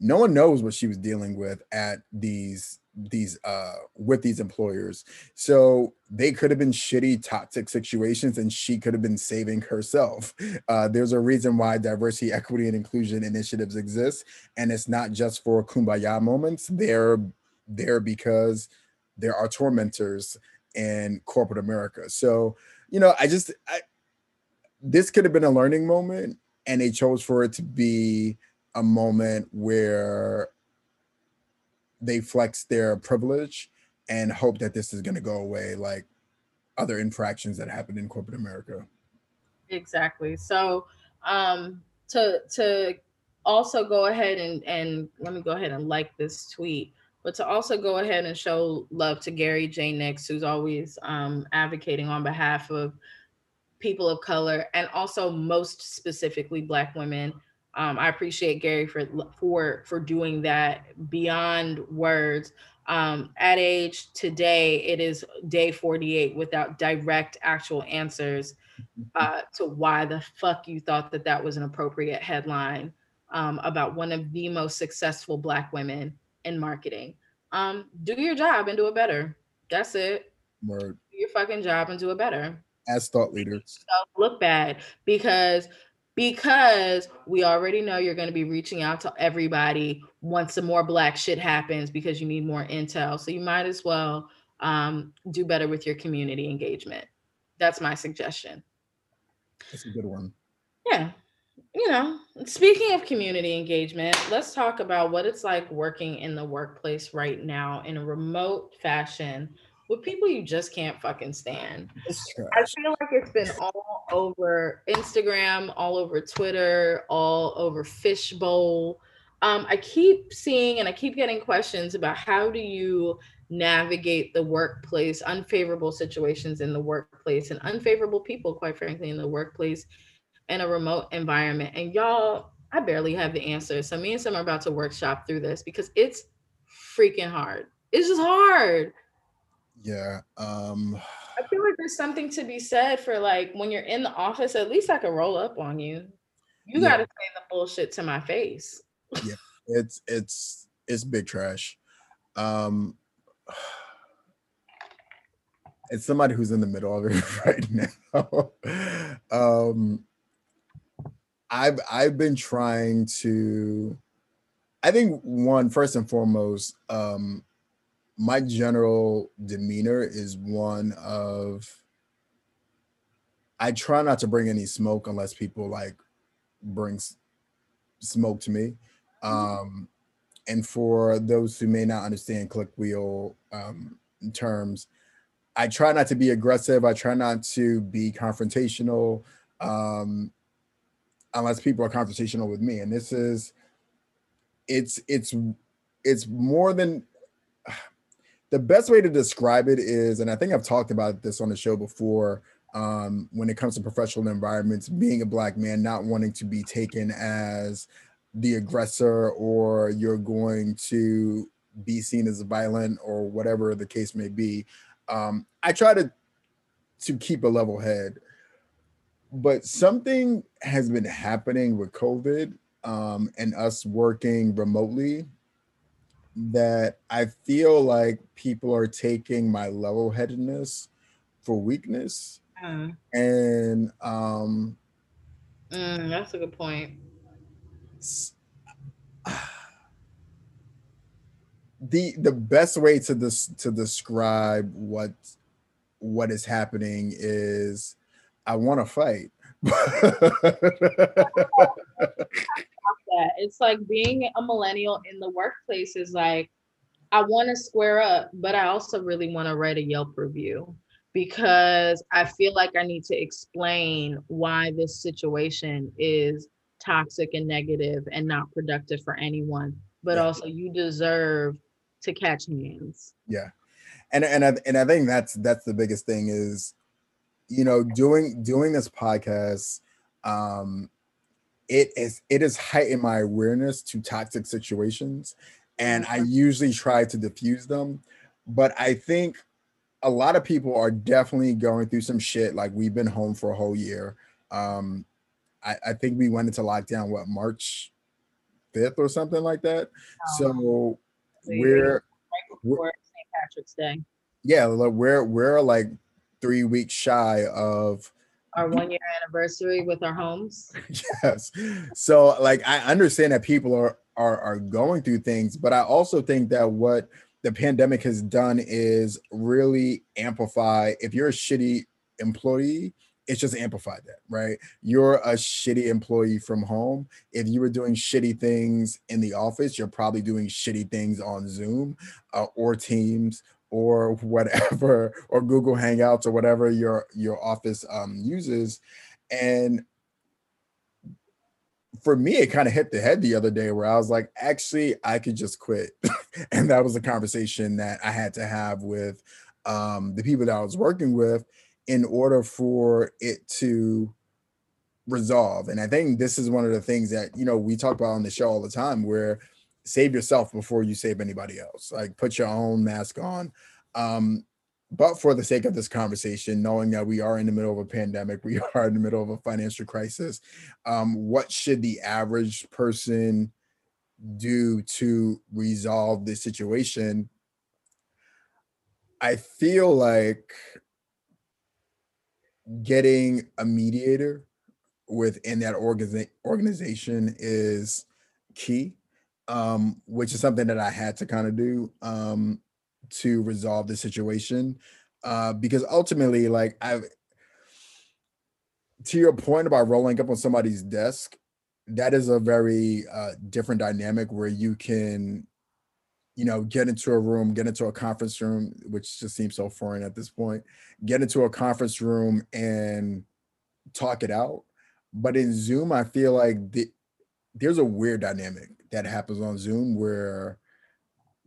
no one knows what she was dealing with at these these uh with these employers. So they could have been shitty toxic situations and she could have been saving herself. Uh there's a reason why diversity equity and inclusion initiatives exist and it's not just for kumbaya moments. They're there because there are tormentors in corporate america. So you know i just I, this could have been a learning moment and they chose for it to be a moment where they flex their privilege and hope that this is going to go away like other infractions that happen in corporate America. Exactly. So um to to also go ahead and and let me go ahead and like this tweet but to also go ahead and show love to Gary J. Nix, who's always um, advocating on behalf of people of color and also most specifically Black women um, I appreciate Gary for for for doing that beyond words. Um, Ad Age today, it is day 48 without direct actual answers uh, to why the fuck you thought that that was an appropriate headline um, about one of the most successful Black women in marketing. Um, do your job and do it better. That's it. Word. Do your fucking job and do it better. As thought leaders. Look bad because because we already know you're going to be reaching out to everybody once some more black shit happens because you need more intel. So you might as well um, do better with your community engagement. That's my suggestion. That's a good one. Yeah. You know, speaking of community engagement, let's talk about what it's like working in the workplace right now in a remote fashion with people you just can't fucking stand. I feel like it's been all over Instagram, all over Twitter, all over Fishbowl. Um, I keep seeing and I keep getting questions about how do you navigate the workplace, unfavorable situations in the workplace, and unfavorable people, quite frankly, in the workplace in a remote environment. And y'all, I barely have the answer. So me and Sam are about to workshop through this because it's freaking hard. It's just hard. Yeah. Um I feel like there's something to be said for like when you're in the office, at least I can roll up on you. You yeah. gotta say the bullshit to my face. yeah, it's it's it's big trash. Um it's somebody who's in the middle of it right now. um I've I've been trying to I think one first and foremost, um, my general demeanor is one of I try not to bring any smoke unless people like brings smoke to me. Mm-hmm. Um, and for those who may not understand click wheel um, terms, I try not to be aggressive. I try not to be confrontational um, unless people are confrontational with me. And this is, it's it's it's more than the best way to describe it is, and I think I've talked about this on the show before. Um, when it comes to professional environments, being a black man, not wanting to be taken as the aggressor or you're going to be seen as violent or whatever the case may be. Um, I try to to keep a level head, but something has been happening with COVID um, and us working remotely that I feel like people are taking my level headedness for weakness. Mm. And um mm, that's a good point. The the best way to this to describe what what is happening is I want to fight. that. It's like being a millennial in the workplace is like, I want to square up, but I also really want to write a Yelp review because I feel like I need to explain why this situation is toxic and negative and not productive for anyone. But yeah. also, you deserve to catch hands. Yeah, and and I, and I think that's that's the biggest thing is, you know, doing doing this podcast. Um, it is it has heightened my awareness to toxic situations and i mm-hmm. usually try to diffuse them but i think a lot of people are definitely going through some shit like we've been home for a whole year um i, I think we went into lockdown what march 5th or something like that oh. so we're, right before st patrick's day yeah we're we're like three weeks shy of our one year anniversary with our homes. yes. So like I understand that people are are are going through things, but I also think that what the pandemic has done is really amplify if you're a shitty employee, it's just amplified that, right? You're a shitty employee from home. If you were doing shitty things in the office, you're probably doing shitty things on Zoom uh, or Teams or whatever or google hangouts or whatever your your office um, uses. And for me it kind of hit the head the other day where i was like actually i could just quit. And that was a conversation that i had to have with um, the people that i was working with in order for it to resolve. And i think this is one of the things that you know we talk about on the show all the time where save yourself before you save anybody else. Like put your own mask on. Um, but for the sake of this conversation, knowing that we are in the middle of a pandemic, we are in the middle of a financial crisis, um, what should the average person do to resolve this situation? I feel like getting a mediator within that organiza- organization is key, um, which is something that I had to kind of do um, to resolve the situation. Uh, because ultimately, like I've to your point about rolling up on somebody's desk, that is a very uh, different dynamic where you can, you know, get into a room, get into a conference room, which just seems so foreign at this point, get into a conference room and talk it out. But in Zoom, I feel like the, there's a weird dynamic that happens on Zoom where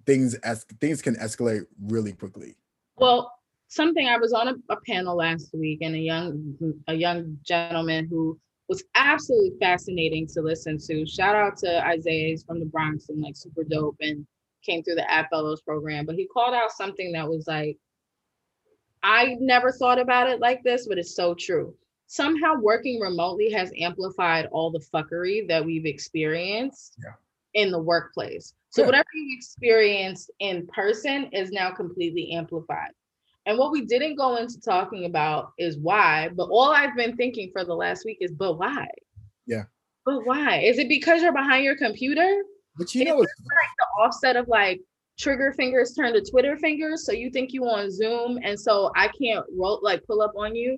things as things can escalate really quickly. Well, something I was on a, a, panel last week, and a young a young gentleman who was absolutely fascinating to listen to. Shout out to Isaiah he's from the Bronx and like super dope and came through the App Fellows program. But he called out something that was like, I never thought about it like this, but it's so true. Somehow working remotely has amplified all the fuckery that we've experienced yeah. In the workplace. So yeah. whatever you experienced in person is now completely amplified. And what we didn't go into talking about is why, but all I've been thinking for the last week is, but why? Yeah. But why? Is it because you're behind your computer? But you know, it's like the offset of like trigger fingers turn to Twitter fingers. So you think you on Zoom, and so I can't roll like pull up on you.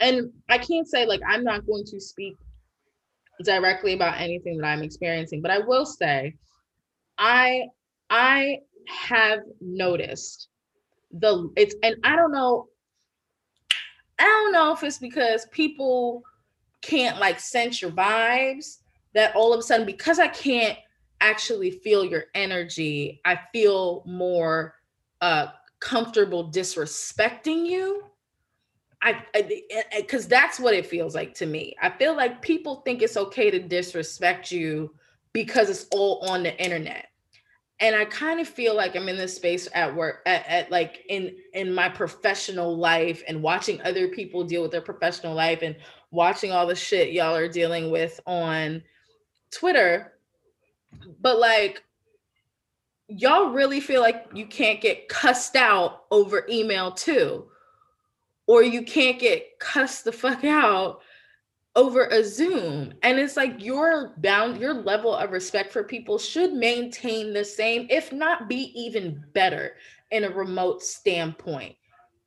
And I can't say like I'm not going to speak directly about anything that I'm experiencing, but I will say, I I have noticed the it's and I don't know I don't know if it's because people can't like sense your vibes that all of a sudden because I can't actually feel your energy, I feel more uh comfortable disrespecting you. I because eh, eh, that's what it feels like to me. I feel like people think it's okay to disrespect you because it's all on the internet. And i kind of feel like i'm in this space at work at, at, like in in my professional life and watching other people deal with their professional life and watching all the shit y'all are dealing with on twitter. But like y'all really feel like you can't get cussed out over email too or you can't get cussed the fuck out over a Zoom. And it's like your bound, your level of respect for people should maintain the same, if not be even better in a remote standpoint.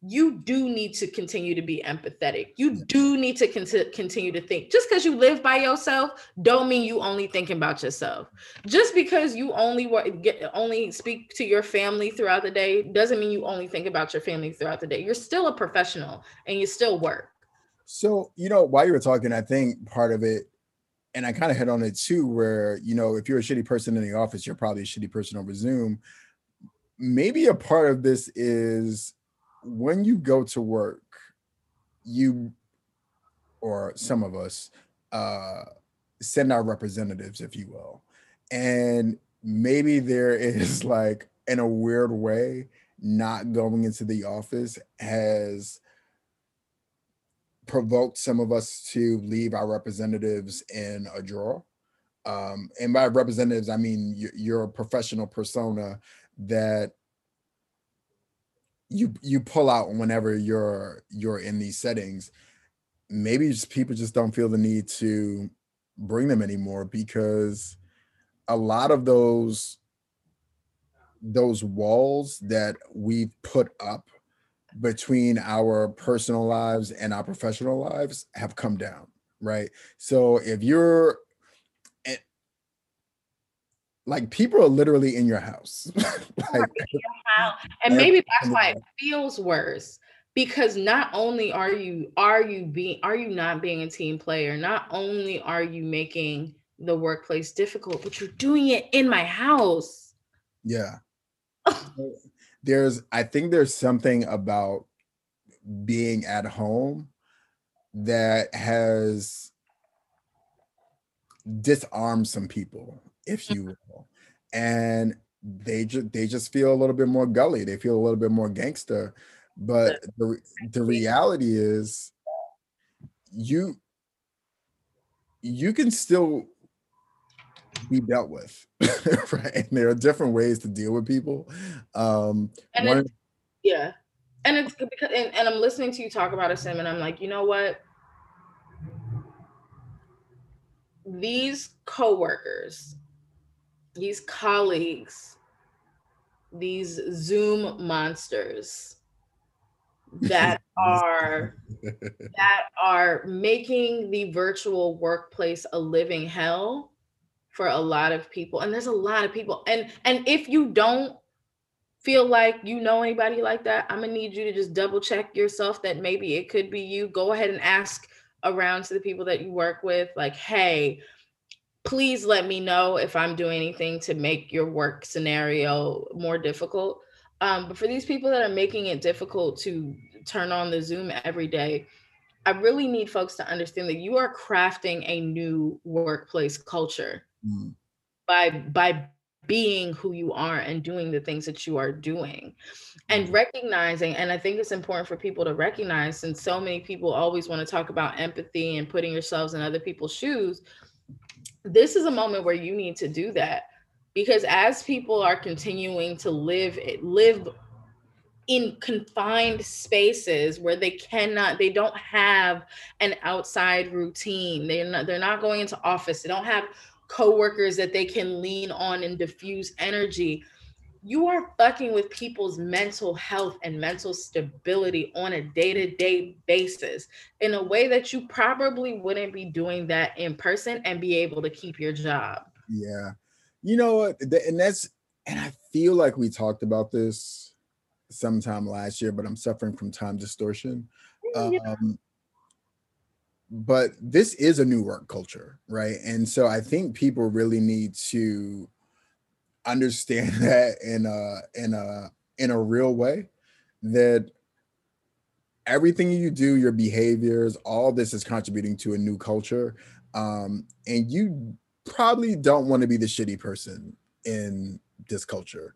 You do need to continue to be empathetic. You do need to con- continue to think. Just because you live by yourself, don't mean you only thinking about yourself. Just because you only get only speak to your family throughout the day, doesn't mean you only think about your family throughout the day. You're still a professional and you still work. So, you know, while you were talking, I think part of it, and I kind of hit on it too, where, you know, if you're a shitty person in the office, you're probably a shitty person over Zoom. Maybe a part of this is when you go to work, you, or some of us, uh, send our representatives, if you will. And maybe there is like, in a weird way, not going into the office has provoked some of us to leave our representatives in a drawer. Um, and by representatives, I mean you're a professional persona that you you pull out whenever you're you're in these settings. Maybe just people just don't feel the need to bring them anymore because a lot of those those walls that we've put up between our personal lives and our professional lives have come down, right? So if you're like people are literally in your house. like, and maybe that's why it feels worse because not only are you are you being are you not being a team player, not only are you making the workplace difficult, but you're doing it in my house. Yeah. there's I think there's something about being at home that has disarmed some people, if you will. and they just they just feel a little bit more gully. They feel a little bit more gangster. But the the reality is, you you can still be dealt with, right? And there are different ways to deal with people. Um, and one, yeah, and it's because and, and I'm listening to you talk about a sim, and I'm like, you know what? These coworkers, these colleagues, these Zoom monsters that are that are making the virtual workplace a living hell for a lot of people. And there's a lot of people. And and if you don't feel like you know anybody like that i'm gonna need you to just double check yourself that maybe it could be you. Go ahead and ask around to the people that you work with like hey please let me know if i'm doing anything to make your work scenario more difficult um, but for these people that are making it difficult to turn on the Zoom every day, I really need folks to understand that you are crafting a new workplace culture mm. by by being who you are and doing the things that you are doing and mm. recognizing and i think it's important for people to recognize since so many people always want to talk about empathy and putting yourselves in other people's shoes this is a moment where you need to do that because as people are continuing to live eh, live in confined spaces where they cannot they don't have an outside routine they're not they're not going into office they don't have coworkers that they can lean on and diffuse energy you are fucking with people's mental health and mental stability on a day-to-day basis in a way that you probably wouldn't be doing that in person and be able to keep your job yeah you know what? And that's and I feel like we talked about this sometime last year, but I'm suffering from time distortion. Um, but this is a new work culture, right? And so I think people really need to understand that in a in a in a real way that everything you do, your behaviors, all this is contributing to a new culture. Um, and you probably don't want to be the shitty person in this culture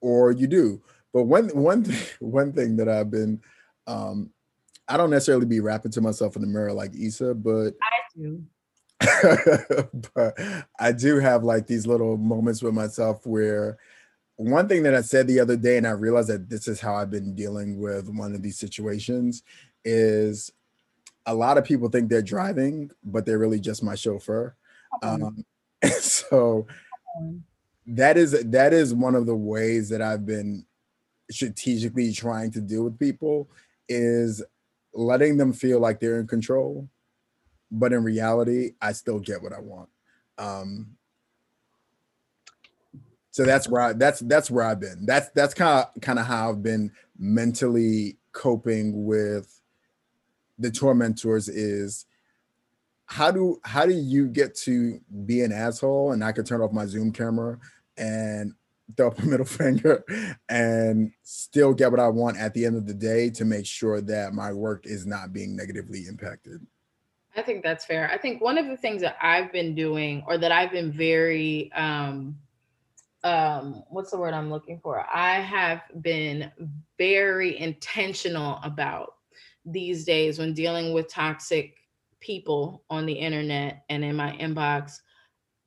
or you do but one one thing one thing that i've been um i don't necessarily be rapping to myself in the mirror like isa but i do but i do have like these little moments with myself where one thing that i said the other day and i realized that this is how i've been dealing with one of these situations is a lot of people think they're driving but they're really just my chauffeur. Um, so that is that is one of the ways that I've been strategically trying to deal with people is letting them feel like they're in control, but in reality, I still get what I want. Um, so that's where I that's that's where I've been. That's that's kind of kind of how I've been mentally coping with the tormentors is how do how do you get to be an asshole and I can turn off my Zoom camera and throw up a middle finger and still get what I want at the end of the day to make sure that my work is not being negatively impacted. I think that's fair. I think one of the things that I've been doing or that I've been very um um what's the word I'm looking for? I have been very intentional about these days when dealing with toxic people on the internet and in my inbox.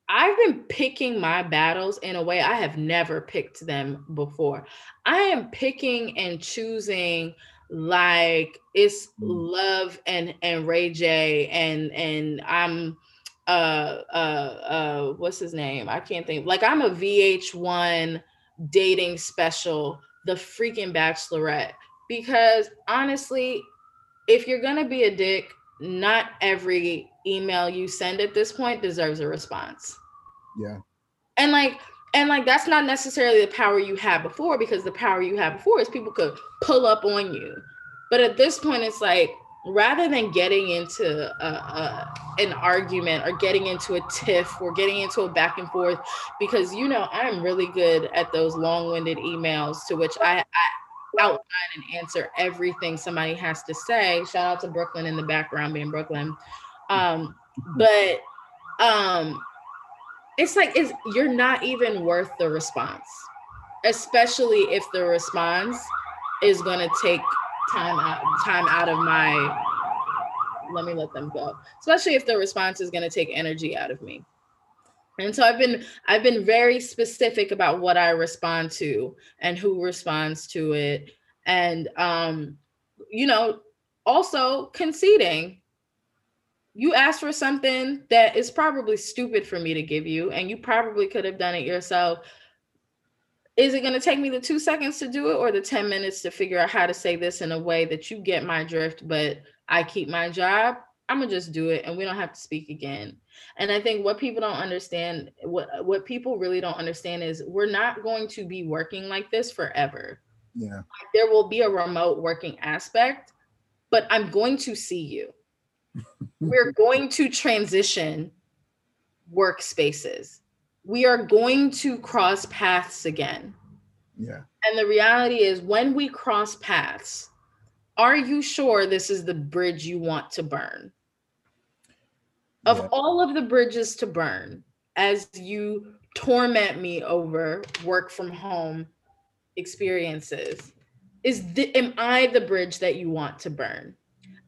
I've been picking my battles in a way I have never picked them before. I am picking and choosing like it's mm. love and and Ray J and and I'm uh uh uh what's his name? I can't think. Like I'm a VH1 dating special, the freaking bachelorette because honestly, if you're going to be a dick, not every email you send at this point deserves a response. Yeah. And like, and like that's not necessarily the power you had before because the power you had before is people could pull up on you. But at this point, it's like rather than getting into a, a, an argument or getting into a tiff or getting into a back and forth, because you know I'm really good at those long-winded emails to which I, I outline and answer everything somebody has to say. Shout out to Brooklyn in the background being Brooklyn. Um, but um it's like is you're not even worth the response, especially if the response is gonna take time out time out of my let me let them go. Especially if the response is gonna take energy out of me. And so I've been I've been very specific about what I respond to and who responds to it. And um, you know, also conceding you asked for something that is probably stupid for me to give you, and you probably could have done it yourself. Is it going to take me the two seconds to do it or the 10 minutes to figure out how to say this in a way that you get my drift, but I keep my job? I'm gonna just do it and we don't have to speak again. And I think what people don't understand, what what people really don't understand is we're not going to be working like this forever. Yeah. There will be a remote working aspect, but I'm going to see you we're going to transition workspaces. We are going to cross paths again. Yeah. And the reality is, when we cross paths, are you sure this is the bridge you want to burn? Of Yeah. all of the bridges to burn, as you torment me over work from home experiences, is the, am I the bridge that you want to burn?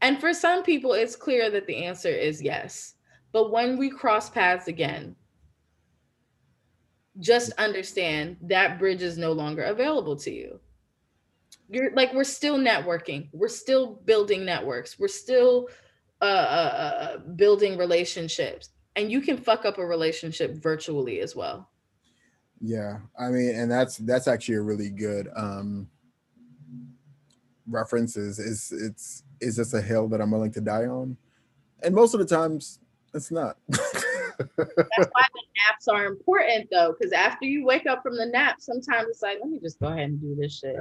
And for some people, it's clear that the answer is yes. But when we cross paths again, just understand that bridge is no longer available to you. You're like, we're still networking, we're still building networks, we're still uh, uh, uh, building relationships. And you can fuck up a relationship virtually as well. Yeah, I mean, and that's that's actually a really good um reference. Is is it's is this a hill that I'm willing to die on? And most of the times, it's not. That's why the naps are important though, because after you wake up from the nap, sometimes it's like, let me just go ahead and do this shit.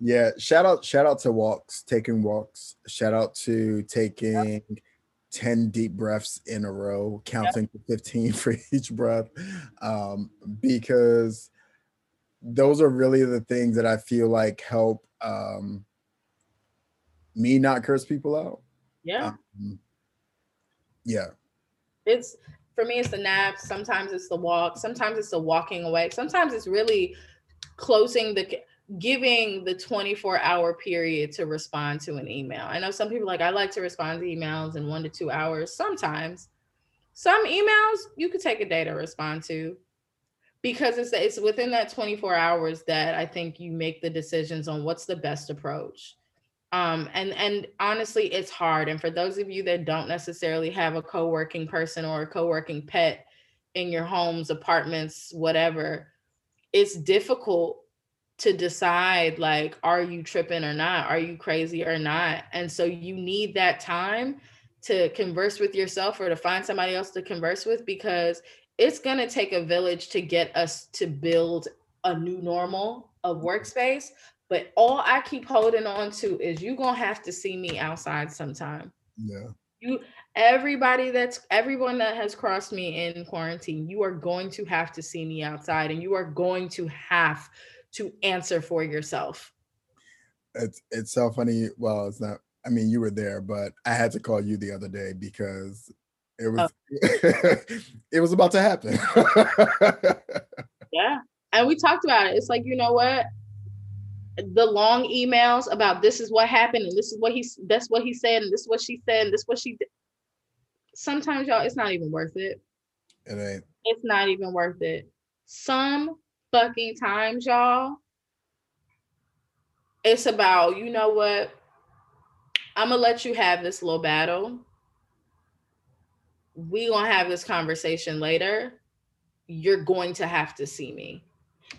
yeah, shout out shout out to walks, taking walks. Shout out to taking 10 deep breaths in a row, counting to 15 for each breath. Um, because those are really the things that I feel like help um me not curse people out. Yeah. Um, yeah, it's for me it's the nap. sometimes it's the walk sometimes it's the walking away sometimes it's really closing the giving the 24 hour period to respond to an email i know some people like i like to respond to emails in one to two hours sometimes some emails you could take a day to respond to because it's it's within that 24 hours that i think you make the decisions on what's the best approach um and and honestly it's hard and for those of you that don't necessarily have a co-working person or a co-working pet in your homes apartments whatever it's difficult to decide like are you tripping or not? Are you crazy or not? And so you need that time to converse with yourself or to find somebody else to converse with because it's going to take a village to get us to build a new normal of workspace but all I keep holding on to is you're gonna have to see me outside sometime. yeah, You everybody that's everyone that has crossed me in quarantine, you are going to have to see me outside and you are going to have to answer for yourself. it's it's so funny. Well, it's not. I mean, you were there, but I had to call you the other day because it was oh. it was about to happen. Yeah. And we talked about it. It's like, you know what? The long emails about this is what happened and this is what he's that's what he said and this is what she said and this is what she did. Sometimes y'all, it's not even worth it. it ain't. it's not even worth it. Some fucking times, y'all, it's about, you know what? I'm gonna let you have this little battle. We gonna have this conversation later. You're going to have to see me.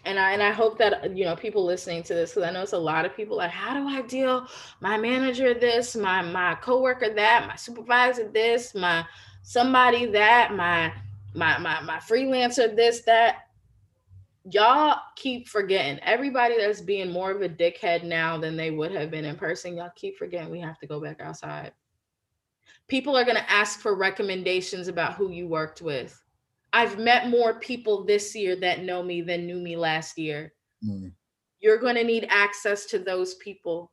And I and I hope that you know people listening to this, because I know it's a lot of people like, how do I deal? My manager this, my my coworker that, my supervisor this, my somebody that, my my my my freelancer this that. Y'all keep forgetting. Everybody that's being more of a dickhead now than they would have been in person y'all keep forgetting we have to go back outside. People are going to ask for recommendations about who you worked with i've met more people this year that know me than knew me last year. Mm, you're going to need access to those people.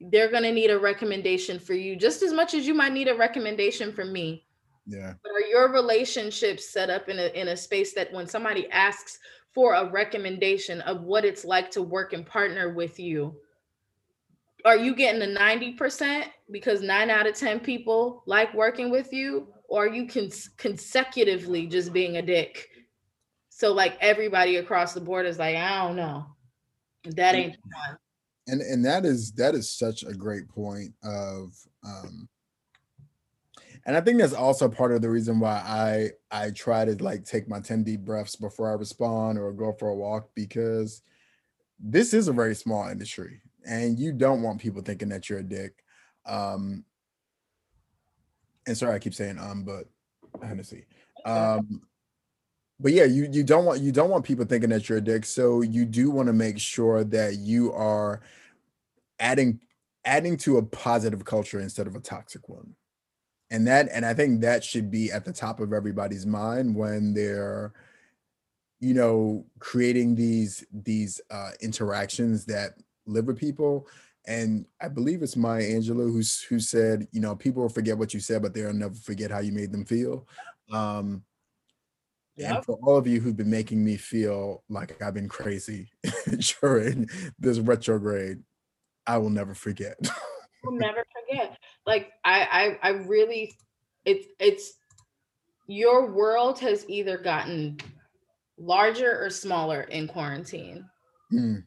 They're going to need a recommendation for you just as much as you might need a recommendation from me. Yeah. But are your relationships set up in a in a space that when somebody asks for a recommendation of what it's like to work and partner with you, are you getting the 90% because 9 out of 10 people like working with you or are you cons- consecutively just being a dick? So like everybody across the board is like, I don't know. That ain't fun. And and that is that is such a great point of um and I think that's also part of the reason why I I try to like take my 10 deep breaths before I respond or go for a walk because this is a very small industry and you don't want people thinking that you're a dick. Um and sorry I keep saying um but Hennessy. Um but yeah, you you don't want you don't want people thinking that you're a dick. So you do want to make sure that you are adding adding to a positive culture instead of a toxic one and that and i think that should be at the top of everybody's mind when they're you know creating these these uh interactions that live with people and i believe it's maya angelou who's who said you know people will forget what you said but they'll never forget how you made them feel um yep. and for all of you who've been making me feel like i've been crazy during this retrograde i will never forget will never forget. Like I, I, I really, it's it's your world has either gotten larger or smaller in quarantine. Mm.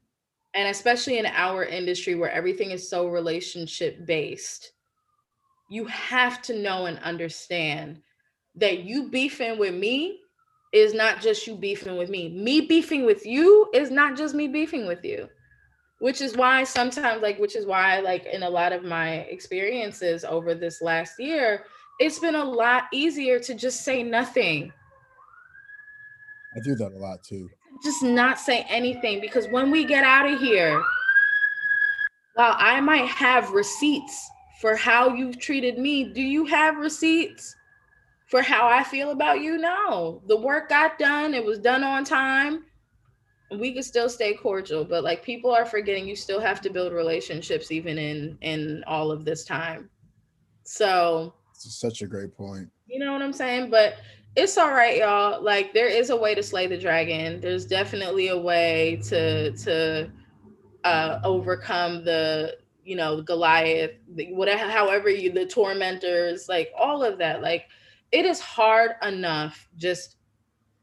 And especially in our industry where everything is so relationship based, you have to know and understand that you beefing with me is not just you beefing with me. Me beefing with you is not just me beefing with you which is why sometimes like which is why like in a lot of my experiences over this last year it's been a lot easier to just say nothing i do that a lot too just not say anything because when we get out of here while i might have receipts for how you've treated me do you have receipts for how i feel about you? No. The work got done. It was done on time. We could still stay cordial but like people are forgetting you still have to build relationships even in in all of this time. So it's such a great point. You know what i'm saying? But it's all right y'all. Like there is a way to slay the dragon. There's definitely a way to to uh overcome the you know goliath whatever however you the tormentors like all of that. Like it is hard enough just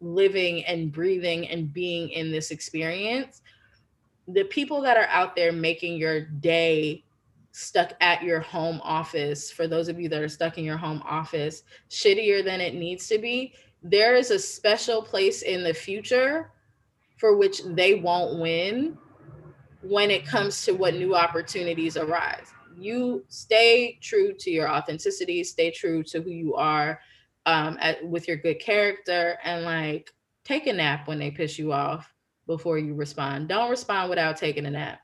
living and breathing and being in this experience. The people that are out there making your day stuck at your home office for those of you that are stuck in your home office shittier than it needs to be there is a special place in the future for which they won't win when it comes to what new opportunities arise you stay true to your authenticity stay true to who you are um, at, with your good character and like take a nap when they piss you off before you respond. Don't respond without taking a nap.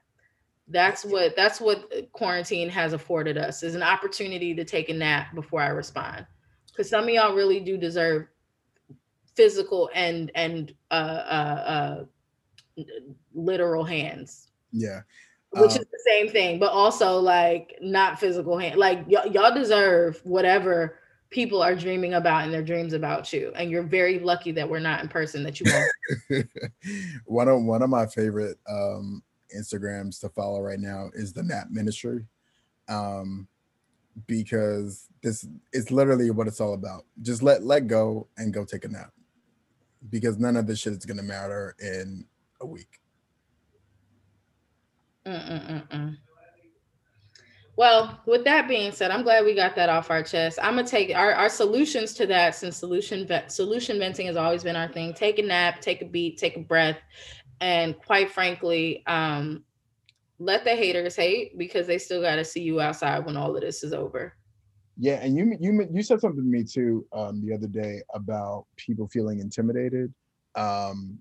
That's what that's what quarantine has afforded us is an opportunity to take a nap before I respond. Because some of y'all really do deserve physical and and uh, uh, uh, literal hands. Yeah. Which um, is the same thing, but also like not physical hand. Like y- y'all deserve whatever people are dreaming about in their dreams about you and you're very lucky that we're not in person that you won't one of one of my favorite um instagrams to follow right now is the nap ministry um because this is literally what it's all about just let let go and go take a nap because none of this shit is to matter in a week Mm-mm-mm-mm. Well, with that being said, I'm glad we got that off our chest. I'm gonna take our, our solutions to that since solution solution venting has always been our thing. Take a nap, take a beat, take a breath, and quite frankly, um, let the haters hate because they still got to see you outside when all of this is over. Yeah, and you you you said something to me too um, the other day about people feeling intimidated. Um,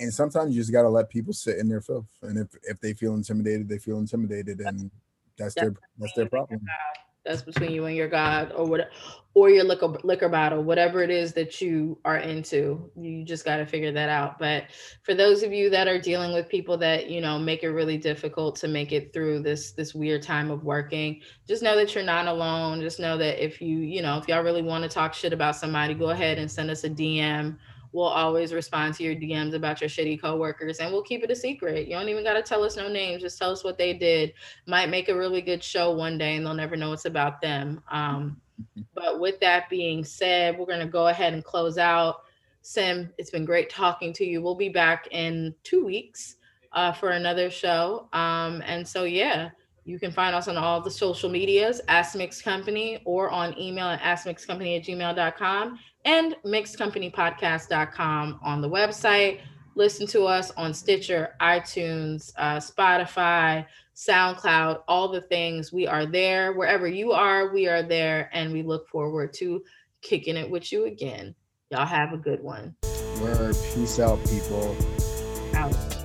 and sometimes you just got to let people sit in their filth and if if they feel intimidated they feel intimidated and that's, that's their that's their problem that's between you and your God or what or your liquor liquor bottle, whatever it is that you are into. You just got to figure that out. But for those of you that are dealing with people that, you know, make it really difficult to make it through this this weird time of working, just know that you're not alone. Just know that if you, you know, if y'all really want to talk shit about somebody, go ahead and send us a DM we'll always respond to your DMs about your shitty coworkers and we'll keep it a secret. You don't even got to tell us no names. Just tell us what they did. Might make a really good show one day and they'll never know it's about them. Um, but with that being said, we're going to go ahead and close out. Sim, it's been great talking to you. We'll be back in two weeks uh, for another show. Um, and so, yeah, you can find us on all the social medias, Ask Mix Company, or on email at askmixcompany at gmail.com and mixedcompanypodcast.com on the website. Listen to us on Stitcher, iTunes, uh, Spotify, SoundCloud, all the things. We are there. Wherever you are, we are there. And we look forward to kicking it with you again. Y'all have a good one. Word. Peace out, people. Out.